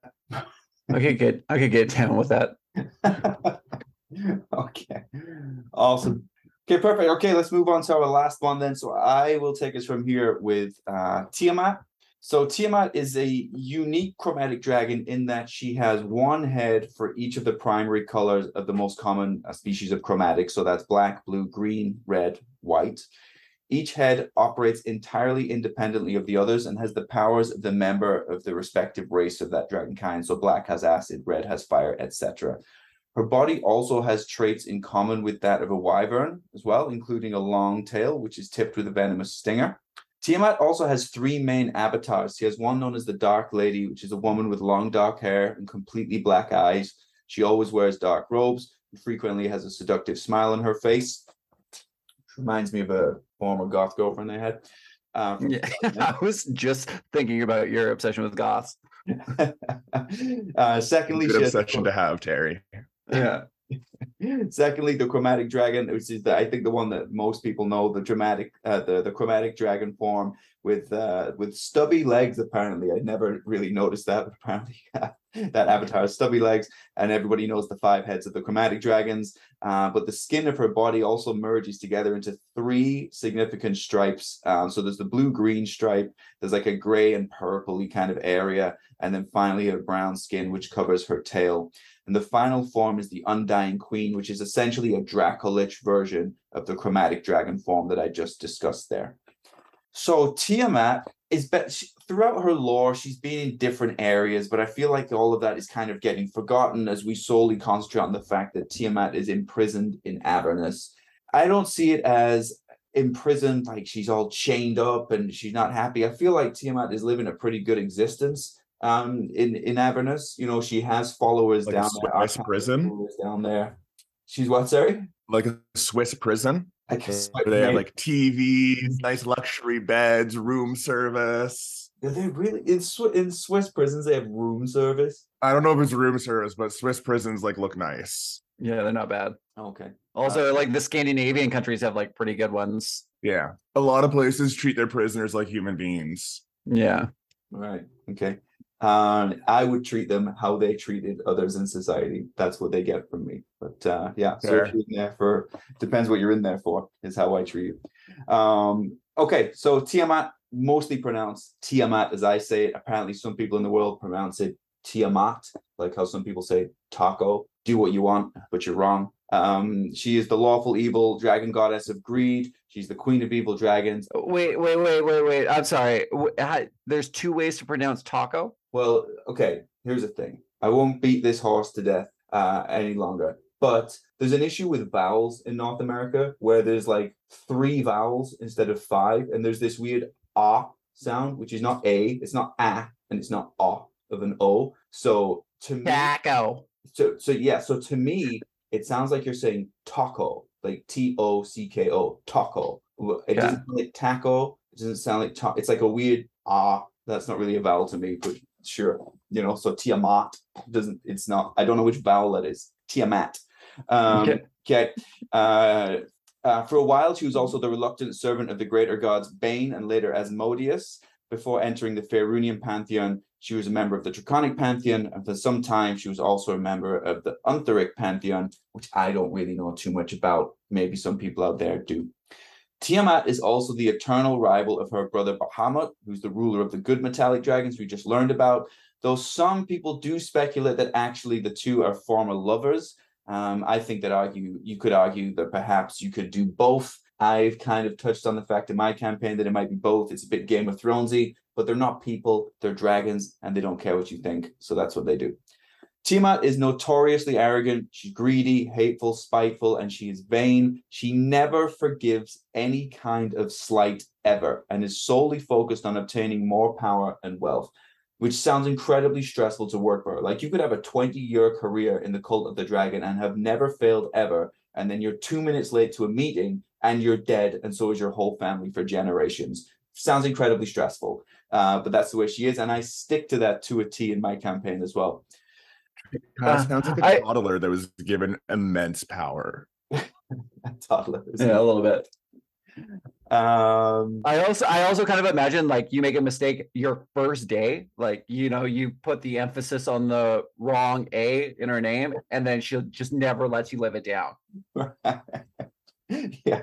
Okay, good. I could get down with that. (laughs) okay. Awesome. Okay, perfect. Okay, let's move on to our last one then. So I will take us from here with uh Tiamat. So Tiamat is a unique chromatic dragon in that she has one head for each of the primary colors of the most common uh, species of chromatic. So that's black, blue, green, red, white. Each head operates entirely independently of the others and has the powers of the member of the respective race of that dragon kind. So black has acid, red has fire, etc. Her body also has traits in common with that of a wyvern as well, including a long tail, which is tipped with a venomous stinger. Tiamat also has three main avatars. She has one known as the Dark Lady, which is a woman with long dark hair and completely black eyes. She always wears dark robes and frequently has a seductive smile on her face. Reminds me of a former goth girlfriend I had. Um, Yeah, (laughs) I was just thinking about your obsession with goths. (laughs) uh, secondly, Good she has- obsession to have, Terry. Yeah. (laughs) Secondly, the chromatic dragon, which is the, I think the one that most people know, the dramatic, uh, the the chromatic dragon form with uh, with stubby legs. Apparently, I never really noticed that, but apparently (laughs) that avatar has stubby legs, and everybody knows the five heads of the chromatic dragons. Uh, but the skin of her body also merges together into three significant stripes. Um, so there's the blue green stripe. There's like a gray and purpley kind of area, and then finally a brown skin which covers her tail. And the final form is the Undying Queen, which is essentially a Dracolich version of the chromatic dragon form that I just discussed there. So Tiamat is be- she, throughout her lore, she's been in different areas, but I feel like all of that is kind of getting forgotten as we solely concentrate on the fact that Tiamat is imprisoned in Avernus. I don't see it as imprisoned, like she's all chained up and she's not happy. I feel like Tiamat is living a pretty good existence um in in Avernus. You know, she has followers Like down there. Prison? followers down there. She's what? Sorry, Like a Swiss prison. I guess Where they have like TVs, nice luxury beds, room service. Do they really in Swi- in Swiss prisons they have room service? I don't know if it's room service, but Swiss prisons like look nice. Yeah, they're not bad. Okay. Also, uh, like the Scandinavian countries have like pretty good ones. Yeah. A lot of places treat their prisoners like human beings. Yeah. Right. Okay. Um, I would treat them how they treated others in society. That's what they get from me. But uh, yeah, so if Fair. you're in there for depends what you're in there for is how I treat you. Um, okay, so Tiamat mostly pronounced Tiamat as I say it. Apparently, some people in the world pronounce it Tiamat, like how some people say taco. Do what you want, but you're wrong. Um, she is the lawful evil dragon goddess of greed. She's the queen of evil dragons. Wait, wait, wait, wait, wait. I'm sorry. There's two ways to pronounce taco. Well, okay, here's the thing. I won't beat this horse to death uh, any longer. But there's an issue with vowels in North America where there's like three vowels instead of five, and there's this weird ah sound, which is not a, it's not a, and it's not ah of an o. So to me, Taco. so so yeah, so to me, it sounds like you're saying taco, like T O C K O, taco. It Yeah. doesn't sound like taco. It doesn't sound like ta- It's like a weird ah. That's not really a vowel to me, but sure, you know. So Tiamat doesn't. It's not. I don't know which vowel that is. Tiamat. Um, Okay. okay. Uh, uh, for a while, she was also the reluctant servant of the greater gods Bane and later Asmodeus. Before entering the Faerunian pantheon, she was a member of the Draconic pantheon, and for some time, she was also a member of the Untheric pantheon, which I don't really know too much about. Maybe some people out there do. Tiamat is also the eternal rival of her brother Bahamut, who's the ruler of the good metallic dragons we just learned about. Though some people do speculate that actually the two are former lovers, um, I think that argue you could argue that perhaps you could do both. I've kind of touched on the fact in my campaign that it might be both. It's a bit Game of Thronesy, but they're not people; they're dragons, and they don't care what you think. So that's what they do. Tiamat is notoriously arrogant. She's greedy, hateful, spiteful, and she is vain. She never forgives any kind of slight ever and is solely focused on obtaining more power and wealth, which sounds incredibly stressful to work for her. Like you could have a 20 year career in the cult of the dragon and have never failed ever. And then you're two minutes late to a meeting and you're dead, and so is your whole family for generations. Sounds incredibly stressful, uh, but that's the way she is. And I stick to that to a T in my campaign as well. Kind of sounds like a I- toddler that was given immense power. (laughs) Toddler. Yeah, a little bit. Um, I also I also kind of imagine like you make a mistake your first day, like you know, you put the emphasis on the wrong A in her name, and then she'll just never let you live it down. (laughs) yeah,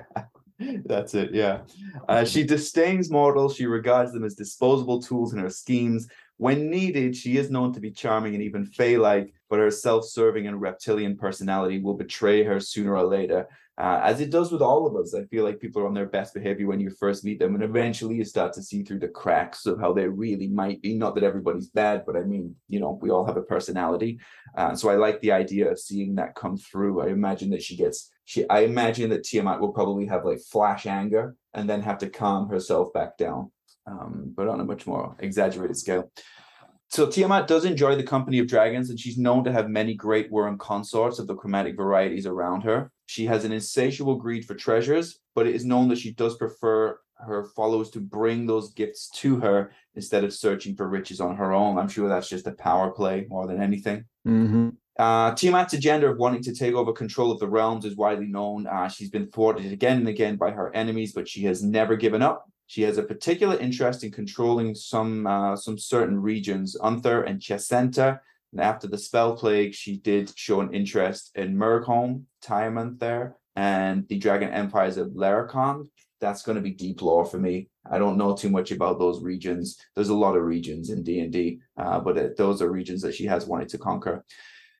that's it. Yeah. Uh, she disdains mortals. She regards them as disposable tools in her schemes. When needed, she is known to be charming and even fey like, but her self serving and reptilian personality will betray her sooner or later. Uh, as it does with all of us. I feel like people are on their best behavior when you first meet them, and eventually you start to see through the cracks of how they really might be. Not that everybody's bad, but I mean, you know, we all have a personality. Uh, so I like the idea of seeing that come through. I imagine that she gets she I imagine that Tiamat will probably have like flash anger and then have to calm herself back down. Um, but on a much more exaggerated scale. So Tiamat does enjoy the company of dragons, and she's known to have many great wyrm consorts of the chromatic varieties around her. She has an insatiable greed for treasures, but it is known that she does prefer her followers to bring those gifts to her instead of searching for riches on her own. I'm sure that's just a power play more than anything. Mm-hmm. Uh, Tiamat's agenda of wanting to take over control of the realms is widely known. Uh, she's been thwarted again and again by her enemies, but she has never given up. She has a particular interest in controlling some uh, some certain regions, Unther and Chessenta. And after the Spellplague, she did show an interest in Murghôm, Tyrmouth there, and the Dragon Empires of Laerakond. That's going to be deep lore for me. I don't know too much about those regions. There's a lot of regions in D and D, uh, but uh, those are regions that she has wanted to conquer.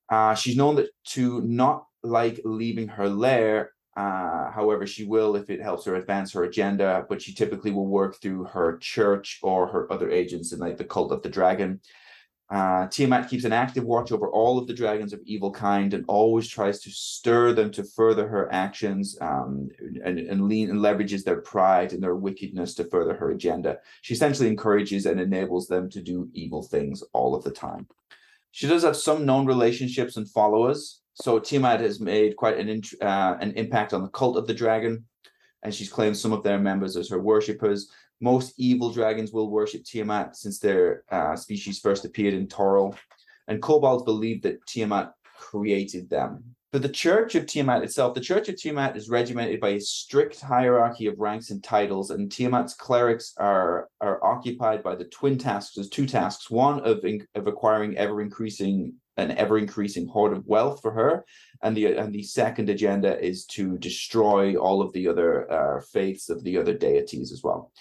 Uh, she's known that to not like leaving her lair. Uh, however, she will if it helps her advance her agenda, but she typically will work through her church or her other agents in like the cult of the dragon. Uh, Tiamat keeps an active watch over all of the dragons of evil kind and always tries to stir them to further her actions um, and, and lean and leverages their pride and their wickedness to further her agenda. She essentially encourages and enables them to do evil things all of the time. She does have some known relationships and followers. So Tiamat has made quite an, uh, an impact on the cult of the dragon, and she's claimed some of their members as her worshippers. Most evil dragons will worship Tiamat since their uh, species first appeared in Toril, and kobolds believe that Tiamat created them. For the Church of Tiamat itself, the Church of Tiamat is regimented by a strict hierarchy of ranks and titles, and Tiamat's clerics are, are occupied by the twin tasks. There's two tasks: one of, of acquiring ever increasing an ever increasing hoard of wealth for her, and the and the second agenda is to destroy all of the other uh, faiths of the other deities as well.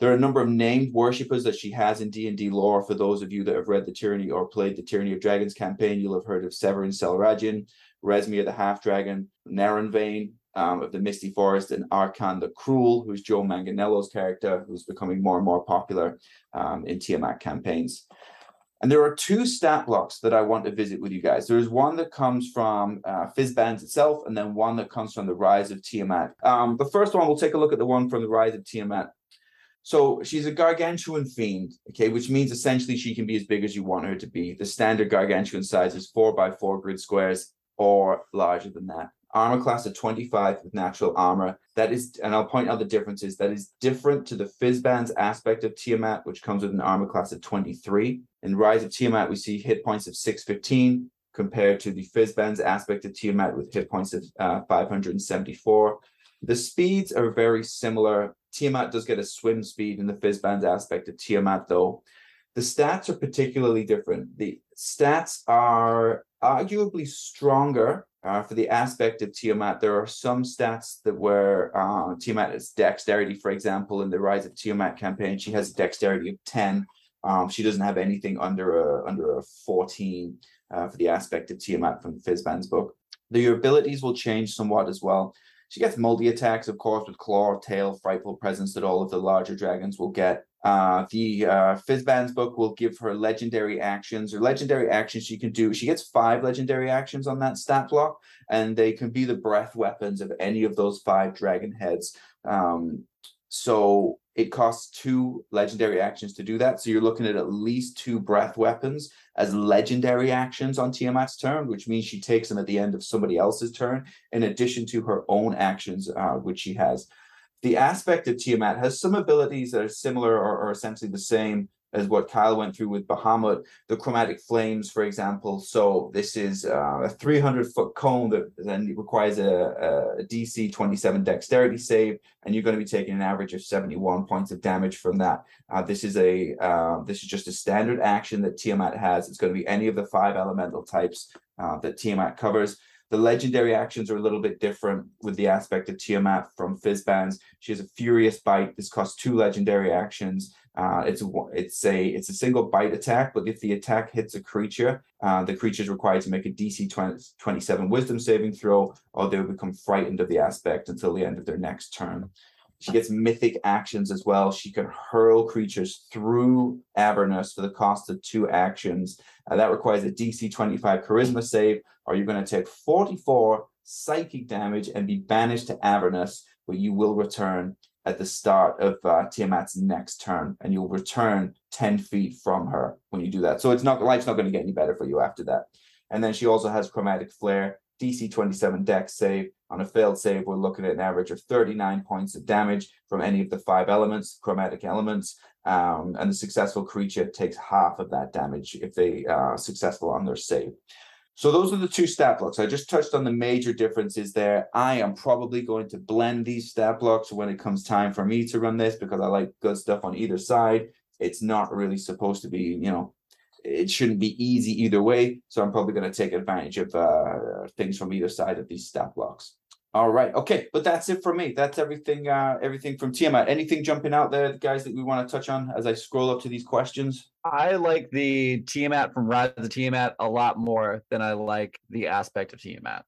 There are a number of named worshippers that she has in D&D lore. For those of you that have read the Tyranny or played the Tyranny of Dragons campaign, you'll have heard of Severin Silrajin, Rezmir the Half-Dragon, Neronvain um, of the Misty Forest, and Arkhan the Cruel, who's Joe Manganiello's character, who's becoming more and more popular um, in Tiamat campaigns. And there are two stat blocks that I want to visit with you guys. There's one that comes from uh, Fizban's itself, and then one that comes from the Rise of Tiamat. Um, the first one, we'll take a look at the one from the Rise of Tiamat. So she's a gargantuan fiend, okay, which means essentially she can be as big as you want her to be. The standard gargantuan size is four by four grid squares or larger than that. Armor class of 25 with natural armor. That is, and I'll point out the differences. That is different to the Fizban's aspect of Tiamat, which comes with an armor class of 23. In Rise of Tiamat, we see hit points of 615 compared to the Fizban's aspect of Tiamat with hit points of uh, 574. The speeds are very similar. Tiamat does get a swim speed in the Fizban's aspect of Tiamat, though. The stats are particularly different. The stats are arguably stronger uh, for the aspect of Tiamat. There are some stats that were uh, Tiamat is dexterity, for example, in the Rise of Tiamat campaign, she has a dexterity of 10. Um, she doesn't have anything under a under a 14 uh, for the aspect of Tiamat from Fizban's book. The abilities will change somewhat as well. She gets multi attacks, of course, with claw, tail, frightful presence that all of the larger dragons will get. Uh, the uh, Fizban's book will give her legendary actions or legendary actions she can do. She gets five legendary actions on that stat block, and they can be the breath weapons of any of those five dragon heads. Um, so it costs two legendary actions to do that. So you're looking at at least two breath weapons as legendary actions on Tiamat's turn, which means she takes them at the end of somebody else's turn, in addition to her own actions, uh, which she has. The aspect of Tiamat has some abilities that are similar or, or essentially the same as what Kyle went through with Bahamut, the chromatic flames, for example. So this is uh, a 300 foot cone that then requires a, a, DC 27 dexterity save, and you're going to be taking an average of 71 points of damage from that. Uh, this is a uh, this is just a standard action that Tiamat has. It's going to be any of the five elemental types uh, that Tiamat covers. The legendary actions are a little bit different with the aspect of Tiamat from Fizban's. She has a Furious Bite. This costs two legendary actions. Uh, it's a, it's a it's a single bite attack, but if the attack hits a creature, uh, the creature is required to make a DC 20, 27 Wisdom saving throw, or they will become frightened of the aspect until the end of their next turn. She gets mythic actions as well. She can hurl creatures through Avernus for the cost of two actions. Uh, that requires a DC 25 Charisma save, or you're going to take 44 psychic damage and be banished to Avernus, where you will return at the start of uh, Tiamat's next turn, and you'll return 10 feet from her when you do that. So it's not life's not going to get any better for you after that. And then she also has chromatic flare, DC 27 dex save. On a failed save, we're looking at an average of 39 points of damage from any of the five elements, chromatic elements. Um, and the successful creature takes half of that damage if they are uh, successful on their save. So those are the two stat blocks. I just touched on the major differences there. I am probably going to blend these stat blocks when it comes time for me to run this because I like good stuff on either side. It's not really supposed to be, you know, it shouldn't be easy either way. So I'm probably going to take advantage of uh, things from either side of these stat blocks. All right. Okay. But that's it for me. That's everything, uh, everything from Tiamat. Anything jumping out there, guys, that we want to touch on as I scroll up to these questions? I like the Tiamat from Rise of Tiamat a lot more than I like the aspect of Tiamat.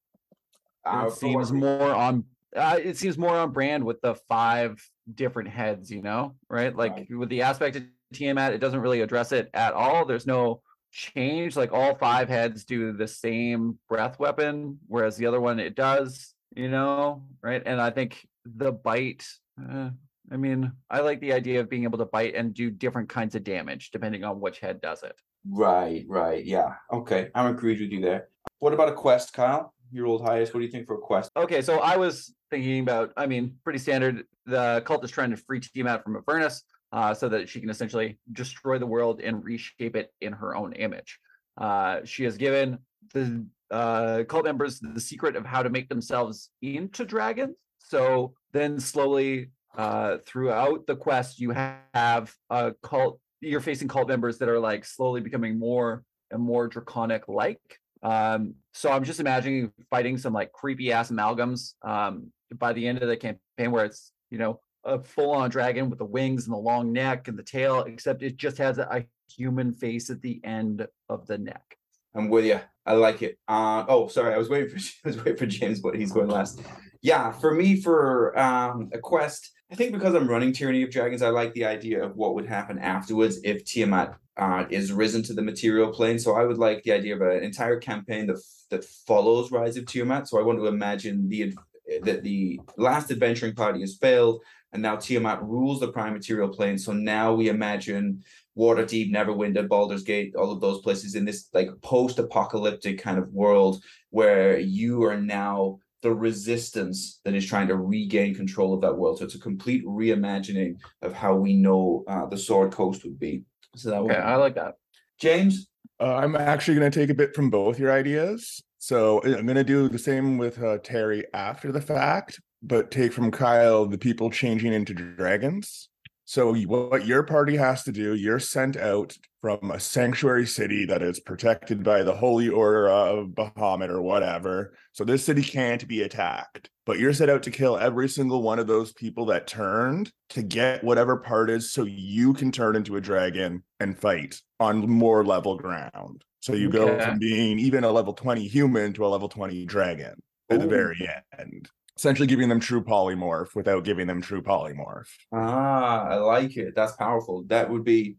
Uh, it seems more on uh, it seems more on brand with the five different heads, you know, right? Like right. with the aspect of Tiamat, it doesn't really address it at all. There's no change. Like all five heads do the same breath weapon, whereas the other one it does, you know, right? And I think the bite. Uh, I mean, I like the idea of being able to bite and do different kinds of damage depending on which head does it. Right, right. Yeah. Okay. I'm agreed with you there. What about a quest, Kyle? Your old highest. What do you think for a quest? Okay, so I was thinking about, I mean, pretty standard. The cult is trying to free Tiamat from Avernus uh, so that she can essentially destroy the world and reshape it in her own image. Uh, she has given the uh, cult members the secret of how to make themselves into dragons. So then slowly uh, throughout the quest, you have a cult. You're facing cult members that are like slowly becoming more and more draconic like. Um, so I'm just imagining fighting some like creepy ass amalgams um, by the end of the campaign where it's, you know, a full on dragon with the wings and the long neck and the tail, except it just has a, a human face at the end of the neck. I'm with you. I like it. Uh, oh, sorry, I was waiting for (laughs) I was waiting for James, but he's going last. Yeah, for me, for um, a quest, I think because I'm running Tyranny of Dragons, I like the idea of what would happen afterwards if Tiamat uh, is risen to the material plane. So I would like the idea of an entire campaign that that follows Rise of Tiamat. So I want to imagine the that the last adventuring party has failed, and now Tiamat rules the prime material plane. So now we imagine Waterdeep, Neverwinter, Baldur's Gate, all of those places in this like post-apocalyptic kind of world where you are now the resistance that is trying to regain control of that world. So it's a complete reimagining of how we know uh, the Sword Coast would be. So that would Okay, be- I like that. James. Uh, I'm actually going to take a bit from both your ideas. So I'm going to do the same with uh, Terry after the fact, but take from Kyle the people changing into dragons. So what your party has to do, you're sent out from a sanctuary city that is protected by the Holy Order of Bahamut or whatever. So this city can't be attacked. But you're set out to kill every single one of those people that turned to get whatever part is so you can turn into a dragon and fight on more level ground. So you go Okay. from being even a level 20 human to a level 20 dragon at the very end. Essentially giving them true polymorph without giving them true polymorph. Ah, I like it. That's powerful. That would be.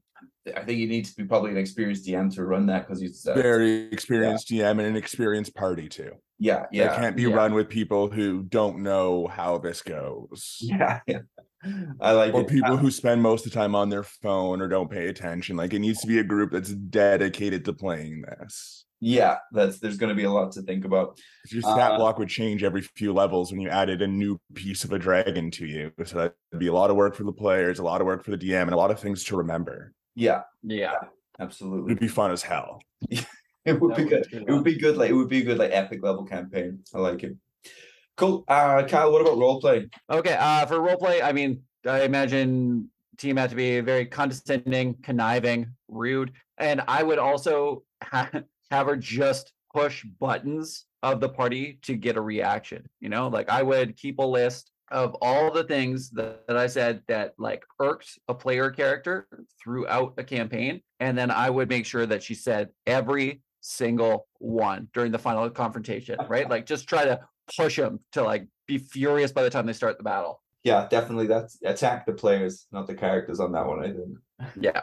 I think you need to be probably an experienced DM to run that because he's. Uh, Very experienced DM and an experienced party too. yeah, yeah. It can't be yeah. run with people who don't know how this goes. yeah, (laughs) yeah. I like Or it. people Uh, who spend most of the time on their phone or don't pay attention. Like it needs to be a group that's dedicated to playing this. Yeah, that's there's going to be a lot to think about. 'Cause Your stat Uh, block would change every few levels when you added a new piece of a dragon to you. So that'd be a lot of work for the players, a lot of work for the DM, and a lot of things to remember. Yeah, Yeah. absolutely. It'd be fun as hell. (laughs) It would That be would good. be It would be good. Like it would be a good like epic level campaign. I like it. Cool. Uh, Kyle, what about role play? Okay, uh, for roleplay, I mean, I imagine Tiamat to be very condescending, conniving, rude, and I would also ha- have her just push buttons of the party to get a reaction. You know, like I would keep a list of all the things that, that I said that like irked a player character throughout a campaign, and then I would make sure that she said every single one during the final confrontation, right? (laughs) Like just try to push them to like be furious by the time they start the battle. Yeah, definitely. That's attack the players, not the characters on that one. I think. Yeah.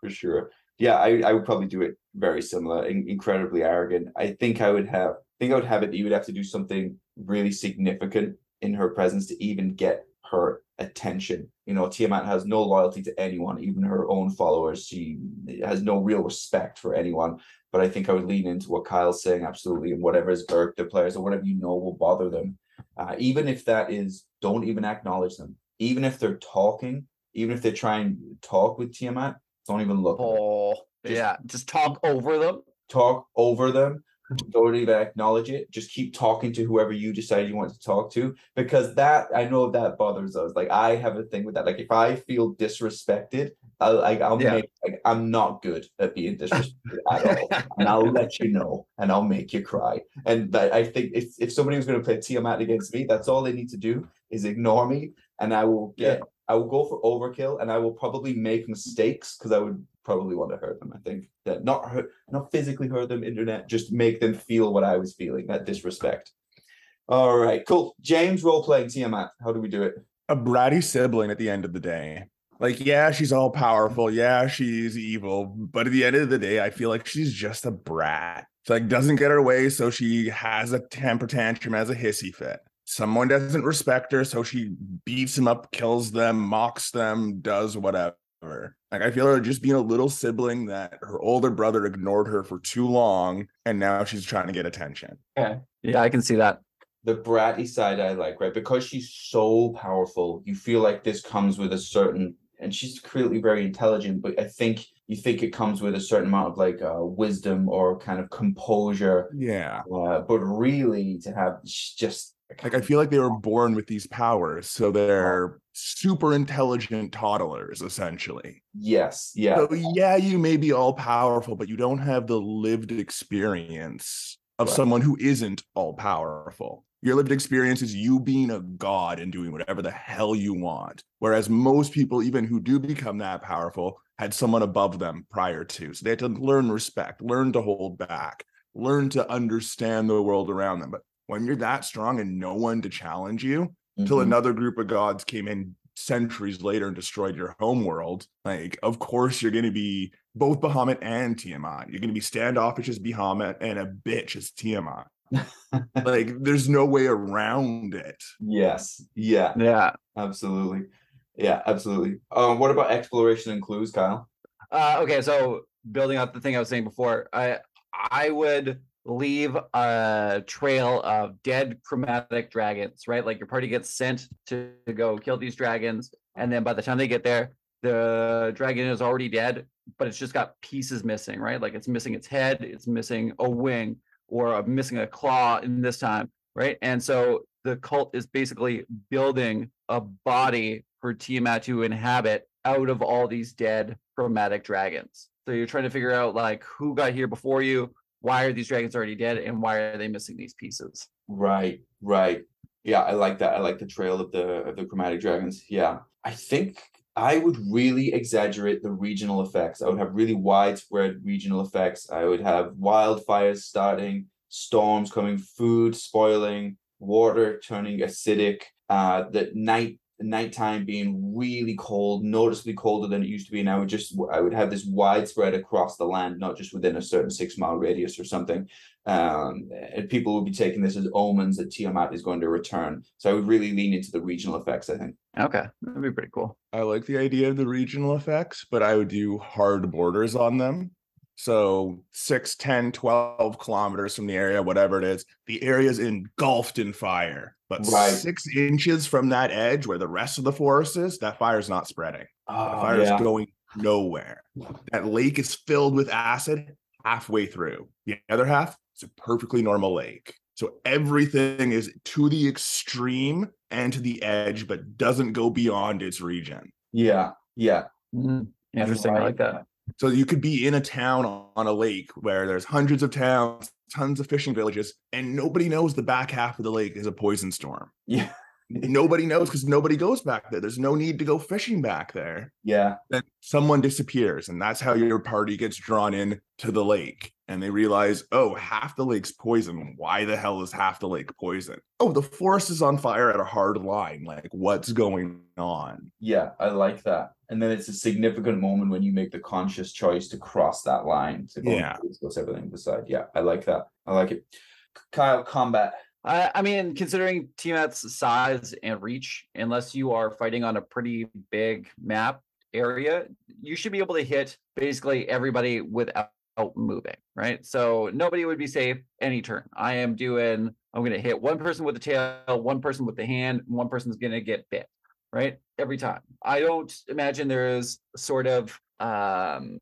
for sure. Yeah, I, I would probably do it very similar. In, incredibly arrogant. I think I would have. I think I would have it. that You would have to do something really significant in her presence to even get her attention. You know, Tiamat has no loyalty to anyone, even her own followers. She has no real respect for anyone. But I think I would lean into what Kyle's saying absolutely, and whatever is irked the players or whatever you know will bother them. Uh, even if that is, don't even acknowledge them. Even if they're talking, even if they're trying to talk with Tiamat, don't even look. Oh, Just- yeah. Just talk over them. Talk over them. Don't even acknowledge it. Just keep talking to whoever you decide you want to talk to, because that I know that bothers us. Like I have a thing with that. Like if I feel disrespected, I'll like I'll Yeah. make like I'm not good at being (laughs) disrespected at all and I'll let you know, and I'll make you cry. And that I think if if somebody was going to play Tiamat against me, that's all they need to do is ignore me, and I will get, I will go for overkill, and I will probably make mistakes because I would probably want to hurt them. I think that not hurt, not physically hurt them, internet, just make them feel what I was feeling, that disrespect. All right, cool. James role playing Tiamat. How do we do it? A bratty sibling at the end of the day. Like, yeah, she's all powerful. Yeah, she's evil. But at the end of the day, I feel like she's just a brat. She like doesn't get her way, so she has a temper tantrum has a hissy fit. Someone doesn't respect her, so she beats them up, kills them, mocks them, does whatever. Like I feel her just being a little sibling that her older brother ignored her for too long, and now she's trying to get attention. Yeah, yeah, I can see that. the bratty side I like, right? Because she's so powerful, you feel like this comes with a certain, and she's clearly very intelligent, but I think you think it comes with a certain amount of like uh, wisdom or kind of composure. Yeah. Uh, but really, to have she's just Like I feel like they were born with these powers, so uh-huh. they're super intelligent toddlers, essentially. yes, yeah, So yeah, you may be all powerful, but you don't have the lived experience of Right. someone who isn't all powerful. Your lived experience is you being a god and doing whatever the hell you want. Whereas most people, even who do become that powerful, had someone above them prior to. So they had to learn respect, learn to hold back, learn to understand the world around them. But when you're that strong and no one to challenge you, till Mhm. another group of gods came in centuries later and destroyed your home world. Like, of course, you're going to be both Bahamut and Tiamat. You're going to be standoffish as Bahamut and a bitch as Tiamat. (laughs) like, there's no way around it. yes, yeah, Yeah. absolutely, yeah, absolutely. Um, what about exploration and clues, Kyle? Uh, okay, so building up the thing I was saying before, I I would leave a trail of dead chromatic dragons, right? Like your party gets sent to, to go kill these dragons, and then by the time they get there, the dragon is already dead, but it's just got pieces missing, right? Like it's missing its head, it's missing a wing, or a, missing a claw in this time, right? And so the cult is basically building a body for Tiamat to inhabit out of all these dead chromatic dragons. So you're trying to figure out like who got here before you, why are these dragons already dead, and why are they missing these pieces? Right, right. Yeah, I like that. I like the trail of the of the chromatic dragons. Yeah. I think I would really exaggerate the regional effects. I would have really widespread regional effects. I would have wildfires starting, storms coming, food spoiling, water turning acidic, uh the night nighttime being really cold, noticeably colder than it used to be. And I would just I would have this widespread across the land, not just within a certain six mile radius or something um, and people would be taking this as omens that Tiamat is going to return. So I would really lean into the regional effects. I think. Okay, that'd be pretty cool. I like the idea of the regional effects, but I would do hard borders on them. So 6, 10, 12 kilometers from the area, whatever it is, the area is engulfed in fire. But Right. six inches from that edge where the rest of the forest is, that fire is not spreading. The Oh, fire yeah. is going nowhere. That lake is filled with acid halfway through. The other half is a perfectly normal lake. So everything is to the extreme and to the edge, but doesn't go beyond its region. yeah, yeah, Mhm. Interesting. I like that. So you could be in a town on a lake where there's hundreds of towns, tons of fishing villages, and nobody knows the back half of the lake is a poison storm. yeah, Nobody knows because nobody goes back there. There's no need to go fishing back there. yeah, then someone disappears and that's how your party gets drawn in to the lake and they realize oh half the lake's poison why the hell is half the lake poison oh the forest is on fire at a hard line like what's going on yeah. I like that. And then it's a significant moment when you make the conscious choice to cross that line to go Yeah. and everything beside. Yeah, I like that. I like it. Kyle, combat. I, I mean, considering Tiamat's size and reach, unless you are fighting on a pretty big map area, you should be able to hit basically everybody without moving, right? So nobody would be safe any turn. I am doing, I'm going to hit one person with the tail, one person with the hand, and one person's going to get bit, right? Every time. I don't imagine there is sort of um,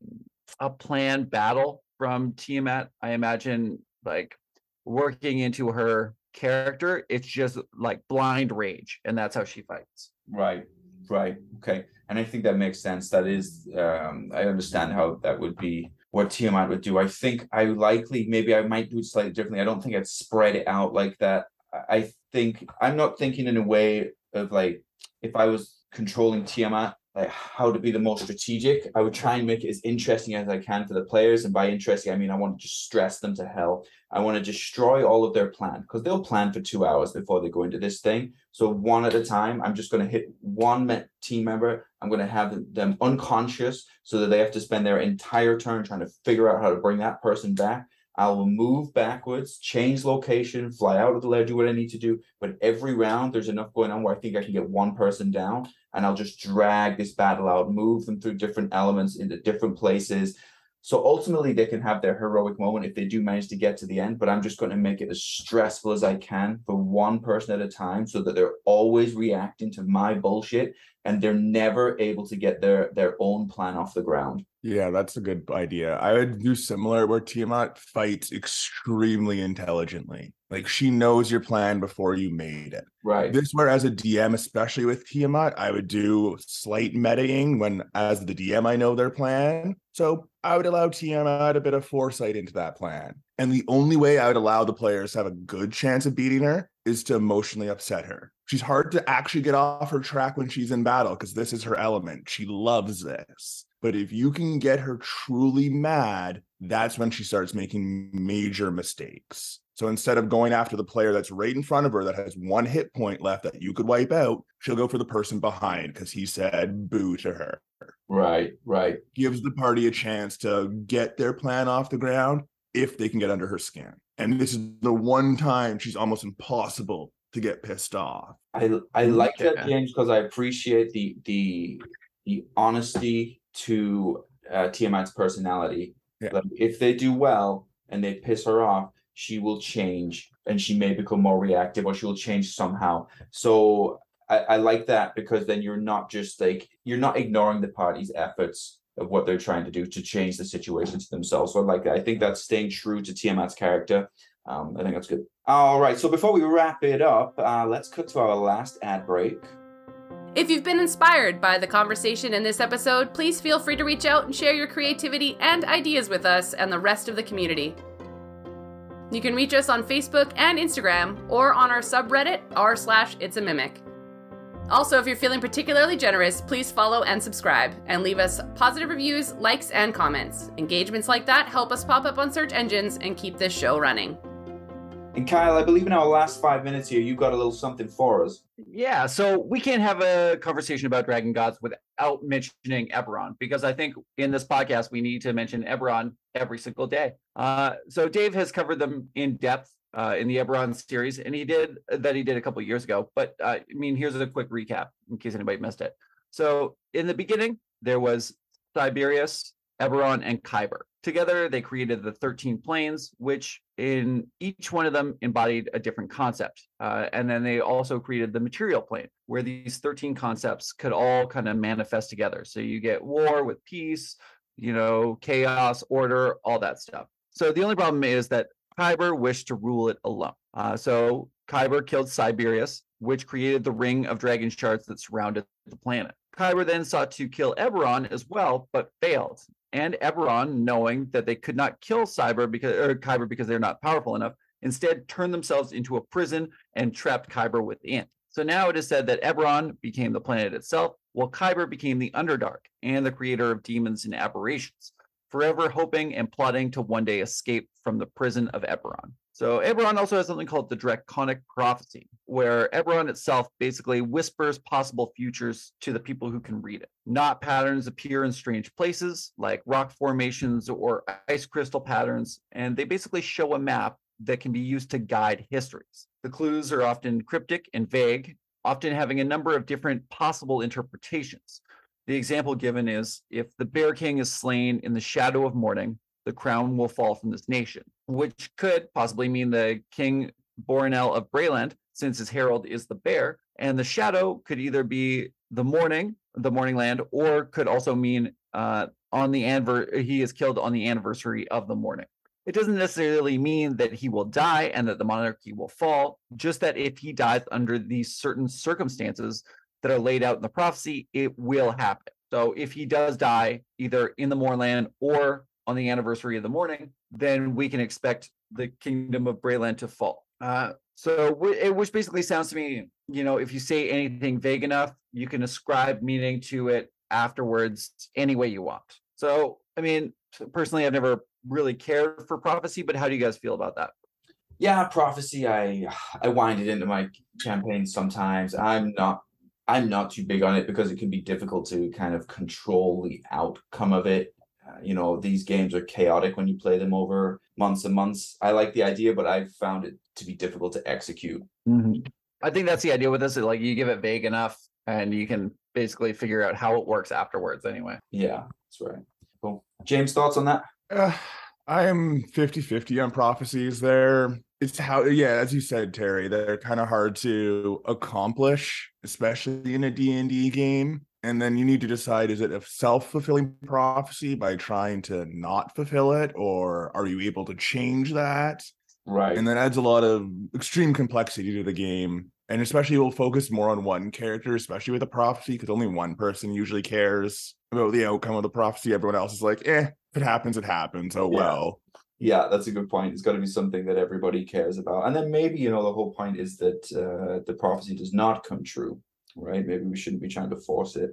a planned battle from Tiamat. I imagine like working into her character, it's just like blind rage, and that's how she fights. Right, right, okay. And I think that makes sense. That is, um, I understand how that would be what Tiamat would do. I think I likely, maybe I might do it slightly differently. I don't think I'd spread it out like that. I- think I'm not thinking in a way of like if I was controlling Tiamat, like how to be the most strategic. I would try and make it as interesting as I can for the players. And by interesting, I mean I want to just stress them to hell. I want to destroy all of their plan because they'll plan for two hours before they go into this thing. So one at a time, I'm just going to hit one team member. I'm going to have them unconscious so that they have to spend their entire turn trying to figure out how to bring that person back. I will move backwards, change location, fly out of the lair, do what I need to do. But every round, there's enough going on where I think I can get one person down, and I'll just drag this battle out, move them through different elements into different places. So ultimately, they can have their heroic moment if they do manage to get to the end. But I'm just going to make it as stressful as I can for one person at a time, so that they're always reacting to my bullshit, and they're never able to get their their own plan off the ground. Yeah, that's a good idea. I would do similar where Tiamat fights extremely intelligently. Like she knows your plan before you made it. Right. This where as a DM, especially with Tiamat, I would do slight metaing when as the DM I know their plan. So I would allow Tiamat a bit of foresight into that plan. And the only way I would allow the players to have a good chance of beating her is to emotionally upset her. She's hard to actually get off her track when she's in battle because this is her element. She loves this. But if you can get her truly mad, that's when she starts making major mistakes. So instead of going after the player that's right in front of her that has one hit point left that you could wipe out, she'll go for the person behind because he said boo to her. Right, right. Gives the party a chance to get their plan off the ground if they can get under her skin. And this is the one time she's almost impossible to get pissed off. I I like that, James, because I appreciate the the the honesty to uh, Tiamat's personality. Yeah. Like if they do well and they piss her off, she will change and she may become more reactive or she will change somehow. So I, I like that because then you're not just like you're not ignoring the party's efforts of what they're trying to do to change the situation to themselves. So I like that. I think that's staying true to Tiamat's character. Um, I think that's good. All right. So before we wrap it up, uh, let's cut to our last ad break. If you've been inspired by the conversation in this episode, please feel free to reach out and share your creativity and ideas with us and the rest of the community. You can reach us on Facebook and Instagram or on our subreddit r slash it's a mimic. Also, if you're feeling particularly generous, please follow and subscribe and leave us positive reviews, likes, and comments. Engagements like that help us pop up on search engines and keep this show running. And Kyle, I believe in our last five minutes here, you got a little something for us. Yeah, so we can't have a conversation about Dragon Gods without mentioning Eberron, because I think in this podcast we need to mention Eberron every single day. Uh, so Dave has covered them in depth uh, in the Eberron series, and he did that he did a couple years ago. But uh, I mean, here's a quick recap in case anybody missed it. So in the beginning, there was Tiberius, Eberron, and Khyber. Together, they created the 13 planes, which in each one of them embodied a different concept. Uh, and then they also created the material plane, where these 13 concepts could all kind of manifest together. So you get war with peace, you know, chaos, order, all that stuff. So the only problem is that Khyber wished to rule it alone. Uh, so Khyber killed Siberys, which created the ring of dragon shards that surrounded the planet. Khyber then sought to kill Eberron as well, but failed and Eberron, knowing that they could not kill Cyber because or Khyber because they're not powerful enough, instead turned themselves into a prison and trapped Khyber within. So now it is said that Eberron became the planet itself, while Khyber became the Underdark and the creator of demons and aberrations, forever hoping and plotting to one day escape from the prison of Eberron. So Eberron also has something called the Draconic Prophecy, where Eberron itself basically whispers possible futures to the people who can read it. Knot patterns appear in strange places, like rock formations or ice crystal patterns, and they basically show a map that can be used to guide histories. The clues are often cryptic and vague, often having a number of different possible interpretations. The example given is if the Bear King is slain in the shadow of morning, the crown will fall from this nation, which could possibly mean the King Boranel of Breland, since his herald is the bear. And the shadow could either be the morning, the Mournland, or could also mean uh, on the anver- he is killed on the anniversary of the morning. It doesn't necessarily mean that he will die and that the monarchy will fall, just that if he dies under these certain circumstances that are laid out in the prophecy, it will happen. So if he does die either in the moorland or on the anniversary of the morning, then we can expect the kingdom of Breland to fall. Uh, so, which basically sounds to me, you know, if you say anything vague enough, you can ascribe meaning to it afterwards any way you want. So, I mean, personally, I've never really cared for prophecy, but how do you guys feel about that? Yeah, prophecy. I I wind it into my campaigns sometimes. I'm not I'm not too big on it because it can be difficult to kind of control the outcome of it. You know, these games are chaotic when you play them over months and months. I like the idea, but I've found it to be difficult to execute. I think that's the idea with this. Is like you give it vague enough, and you can basically figure out how it works afterwards. Anyway. Yeah, that's right. Cool. James, thoughts on that? Uh, I'm 50 50 on prophecies there. It's how, yeah, as you said, Terry, they're kind of hard to accomplish, especially in a D&D game. And then you need to decide is it a self-fulfilling prophecy by trying to not fulfill it, or are you able to change that? Right. And that adds a lot of extreme complexity to the game. And especially we'll focus more on one character, especially with a prophecy, because only one person usually cares about the outcome of the prophecy. Everyone else is like, eh, if it happens, it happens. Oh Yeah. well. Yeah, that's a good point. It's got to be something that everybody cares about. And then maybe, you know, the whole point is that uh, the prophecy does not come true, right? Maybe we shouldn't be trying to force it.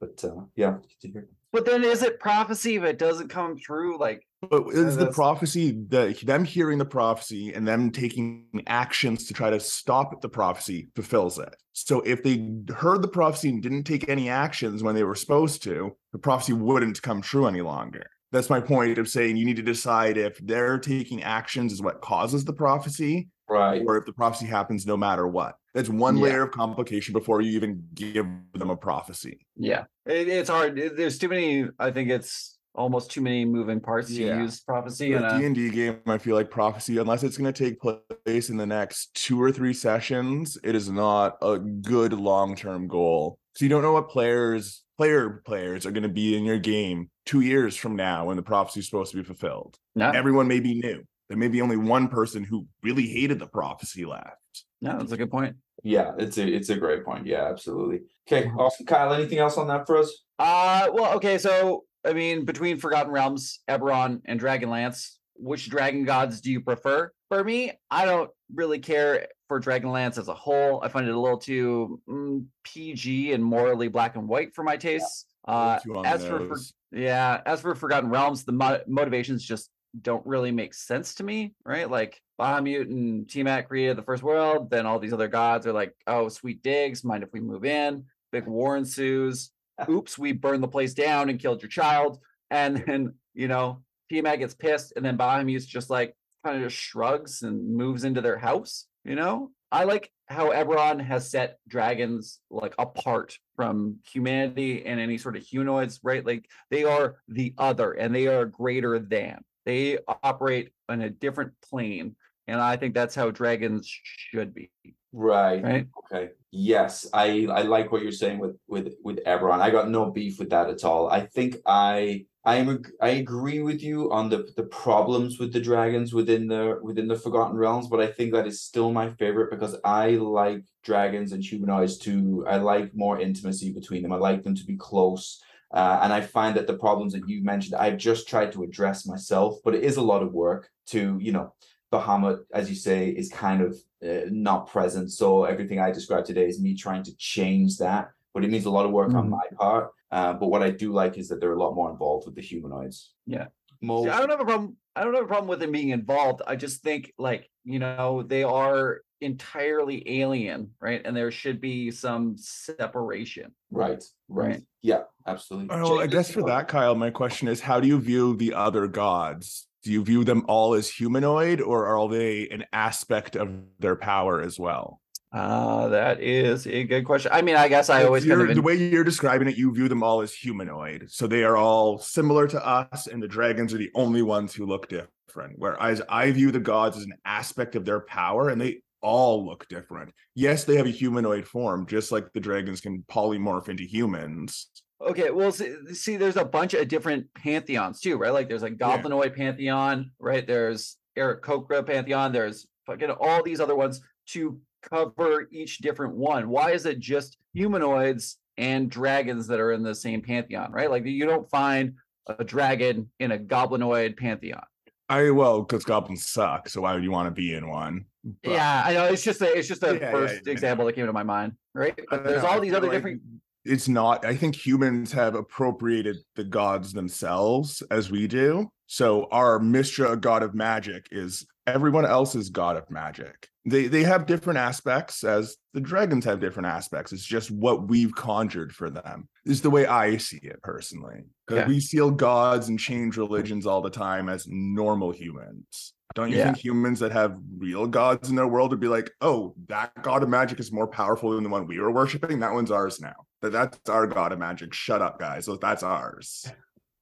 But uh, yeah, good to hear. But then, is it prophecy if it doesn't come true? Like, But is the prophecy that them hearing the prophecy and them taking actions to try to stop the prophecy fulfills it? So if they heard the prophecy and didn't take any actions when they were supposed to, the prophecy wouldn't come true any longer. That's my point of saying you need to decide if they're taking actions is what causes the prophecy, Right. or if the prophecy happens no matter what. That's one Yeah. layer of complication before you even give them a prophecy. yeah, it, it's hard. It- there's too many. I think it's almost too many moving parts Yeah. to use prophecy. In And a D&D game, I feel like prophecy, unless it's going to take place in the next two or three sessions, it is not a good long-term goal. So you don't know what players, player players are going to be in your game two years from now when the prophecy is supposed to be fulfilled. no, Everyone may be new. There may be only one person who really hated the prophecy left. No, that's a good point. Yeah, it's a it's a great point. Yeah, absolutely. Okay, awesome. Kyle, anything else on that for us? Uh, well, okay. So, I mean, between Forgotten Realms, Eberron, and Dragonlance, which dragon gods do you prefer? For me, I don't really care for Dragonlance as a whole. I find it a little too mm, PG and morally black and white for my tastes. Uh, Too on the as for, for yeah, as for Forgotten Realms, the mo- motivations just don't really make sense to me, right? Like Bahamut and Tiamat created the first world, then all these other gods are like, oh, sweet digs, mind if we move in? Big war ensues. (laughs) Oops, we burned the place down and killed your child. And then, you know, Tiamat gets pissed, and then Bahamut's just like kind of just shrugs and moves into their house, you know? I like how Eberron has set dragons like apart from humanity and any sort of humanoids, right? Like they are the other and they are greater than. They operate on a different plane. And I think that's how dragons should be, Right. right? Okay. Yes, I I like what you're saying with with with Eberron. I got no beef with that at all. I think I I'm I agree with you on the the problems with the dragons within the within the Forgotten Realms, but I think that is still my favorite because I like dragons and humanoids too. I like more intimacy between them. I like them to be close. Uh, and I find that the problems that you mentioned, I've just tried to address myself, but it is a lot of work to, you know, Bahamut, as you say, is kind of uh, not present. So everything I described today is me trying to change that, but it means a lot of work on Mhm. my part. Uh, but what I do like is that they're a lot more involved with the humanoids. Yeah. Mo, See, I don't have a problem. I don't have a problem with them being involved. I just think like, you know, they are entirely alien, right? And there should be some separation. right, right, Right. yeah, absolutely. Oh, I guess for that, Kyle, my question is how do you view the other gods? Do you view them all as humanoid or are they an aspect of their power as well? Uh, that is a good question. I mean, I guess I always kind of the way you're describing it, you view them all as humanoid. So they are all similar to us, and the dragons are the only ones who look different. Whereas I view the gods as an aspect of their power, and they all look different. Yes, they have a humanoid form, just like the dragons can polymorph into humans. Okay, well, see, see, there's a bunch of different pantheons too, right? Like there's a Goblinoid pantheon, right? There's Eric Kokra pantheon. There's fucking all these other ones to cover each different one. Why is it just humanoids and dragons that are in the same pantheon, right? Like you don't find a dragon in a Goblinoid pantheon. I well, because goblins suck, so why would you want to be in one? But- yeah, I know. It's just a, it's just a Yeah, yeah, first yeah. example that came to my mind, right? But there's know, all these other like different it's not i think humans have appropriated the gods themselves as we do. So our Mystra god of magic is everyone else's god of magic. They they have different aspects as the dragons have different aspects. It's just what we've conjured for them is the way i see it personally. Because Okay. we seal gods and change religions all the time as normal humans don't you Yeah. think humans that have real gods in their world would be like, oh, that god of magic is more powerful than the one we were worshiping? That one's ours now. That that's our god of magic. Shut up, guys. So that's ours.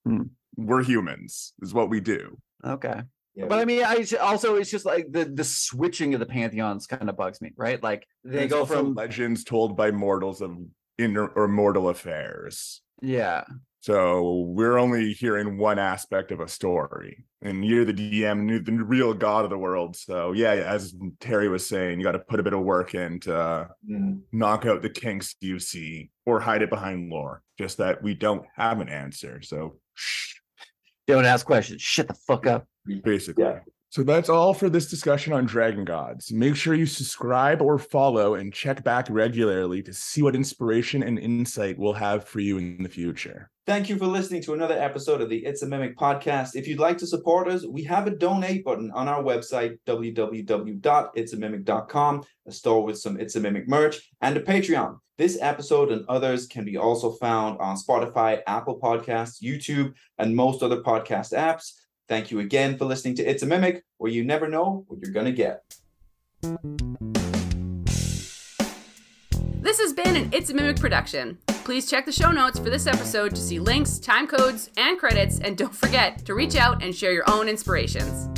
Hmm. We're humans, is what we do. Okay. Yeah, But I mean, I also it's just like the the switching of the pantheons kind of bugs me, right? Like they It's go from legends told by mortals of inner or mortal affairs. yeah, So we're only hearing one aspect of a story, and you're the DM, you're the real god of the world. So yeah, as Terry was saying, you got to put a bit of work in to uh, mm, knock out the kinks you see or hide it behind lore. Just that we don't have an answer. So shh, don't ask questions. Shut the fuck up. basically. Yeah. So that's all for this discussion on Dragon Gods. Make sure you subscribe or follow and check back regularly to see what inspiration and insight we'll have for you in the future. Thank you for listening to another episode of the It's a Mimic podcast. If you'd like to support us, we have a donate button on our website, www.itsamimic.com, a store with some It's a Mimic merch, and a Patreon. This episode and others can be also found on Spotify, Apple Podcasts, YouTube, and most other podcast apps. Thank you again for listening to It's a Mimic, where you never know what you're going to get. This has been an It's a Mimic production. Please check the show notes for this episode to see links, time codes, and credits, and don't forget to reach out and share your own inspirations.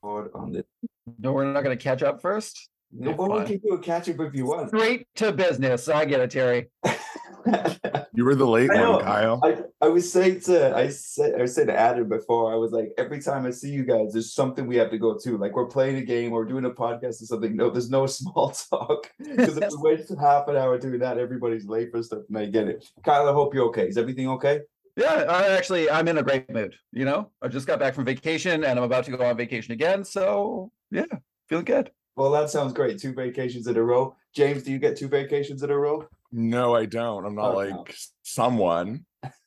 Forward On the No, we're not going to catch up first. no, we can do a catch up if you want. Straight to business. I get it, Terry. (laughs) (laughs) You were the late I know. one, Kyle. I, I was saying to I said I said to Adam before I was like every time I see you guys there's something we have to go to like we're playing a game or doing a podcast or something no there's no (laughs) small talk because if we (laughs) wait half an hour doing that everybody's late for stuff and I get it Kyle I hope you're okay is everything okay Yeah, I actually I'm in a great mood. You know, I just got back from vacation and I'm about to go on vacation again. So yeah, feeling good. well that sounds great two vacations in a row James do you get two vacations in a row No, I don't. I'm not Oh, like no. someone.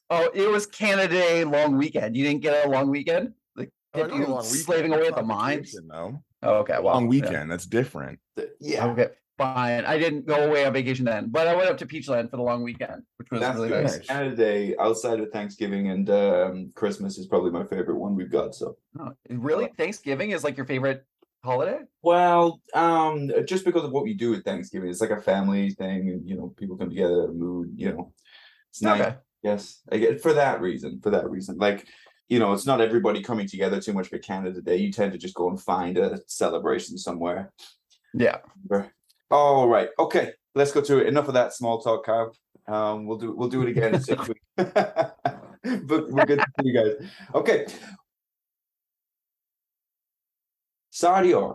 Oh, it was Canada Day long weekend. You didn't get a long weekend? Like Oh, I kept got a you long slaving weekend. away It's at the not mines. vacation, though. Oh, okay, well, long yeah. weekend. That's different. Th- yeah Okay, fine. I didn't go away on vacation then, but I went up to Peachland for the long weekend, which was that's really good nice. nice. Canada Day outside of Thanksgiving and um, Christmas is probably my favorite one we've got so Oh, really, Thanksgiving is like your favorite holiday? Well, um, just because of what we do at Thanksgiving, it's like a family thing, and you know, people come together, mood, you know, it's nice. Okay. Yes, I get for that reason. For that reason, like you know, it's not everybody coming together too much for Canada Day. You tend to just go and find a celebration somewhere. Yeah. All right, okay, let's go to it. Enough of that small talk, Kyle. Um, we'll do we'll do it again. (laughs) (laughs) but we're good to see you guys. Okay. Sardior.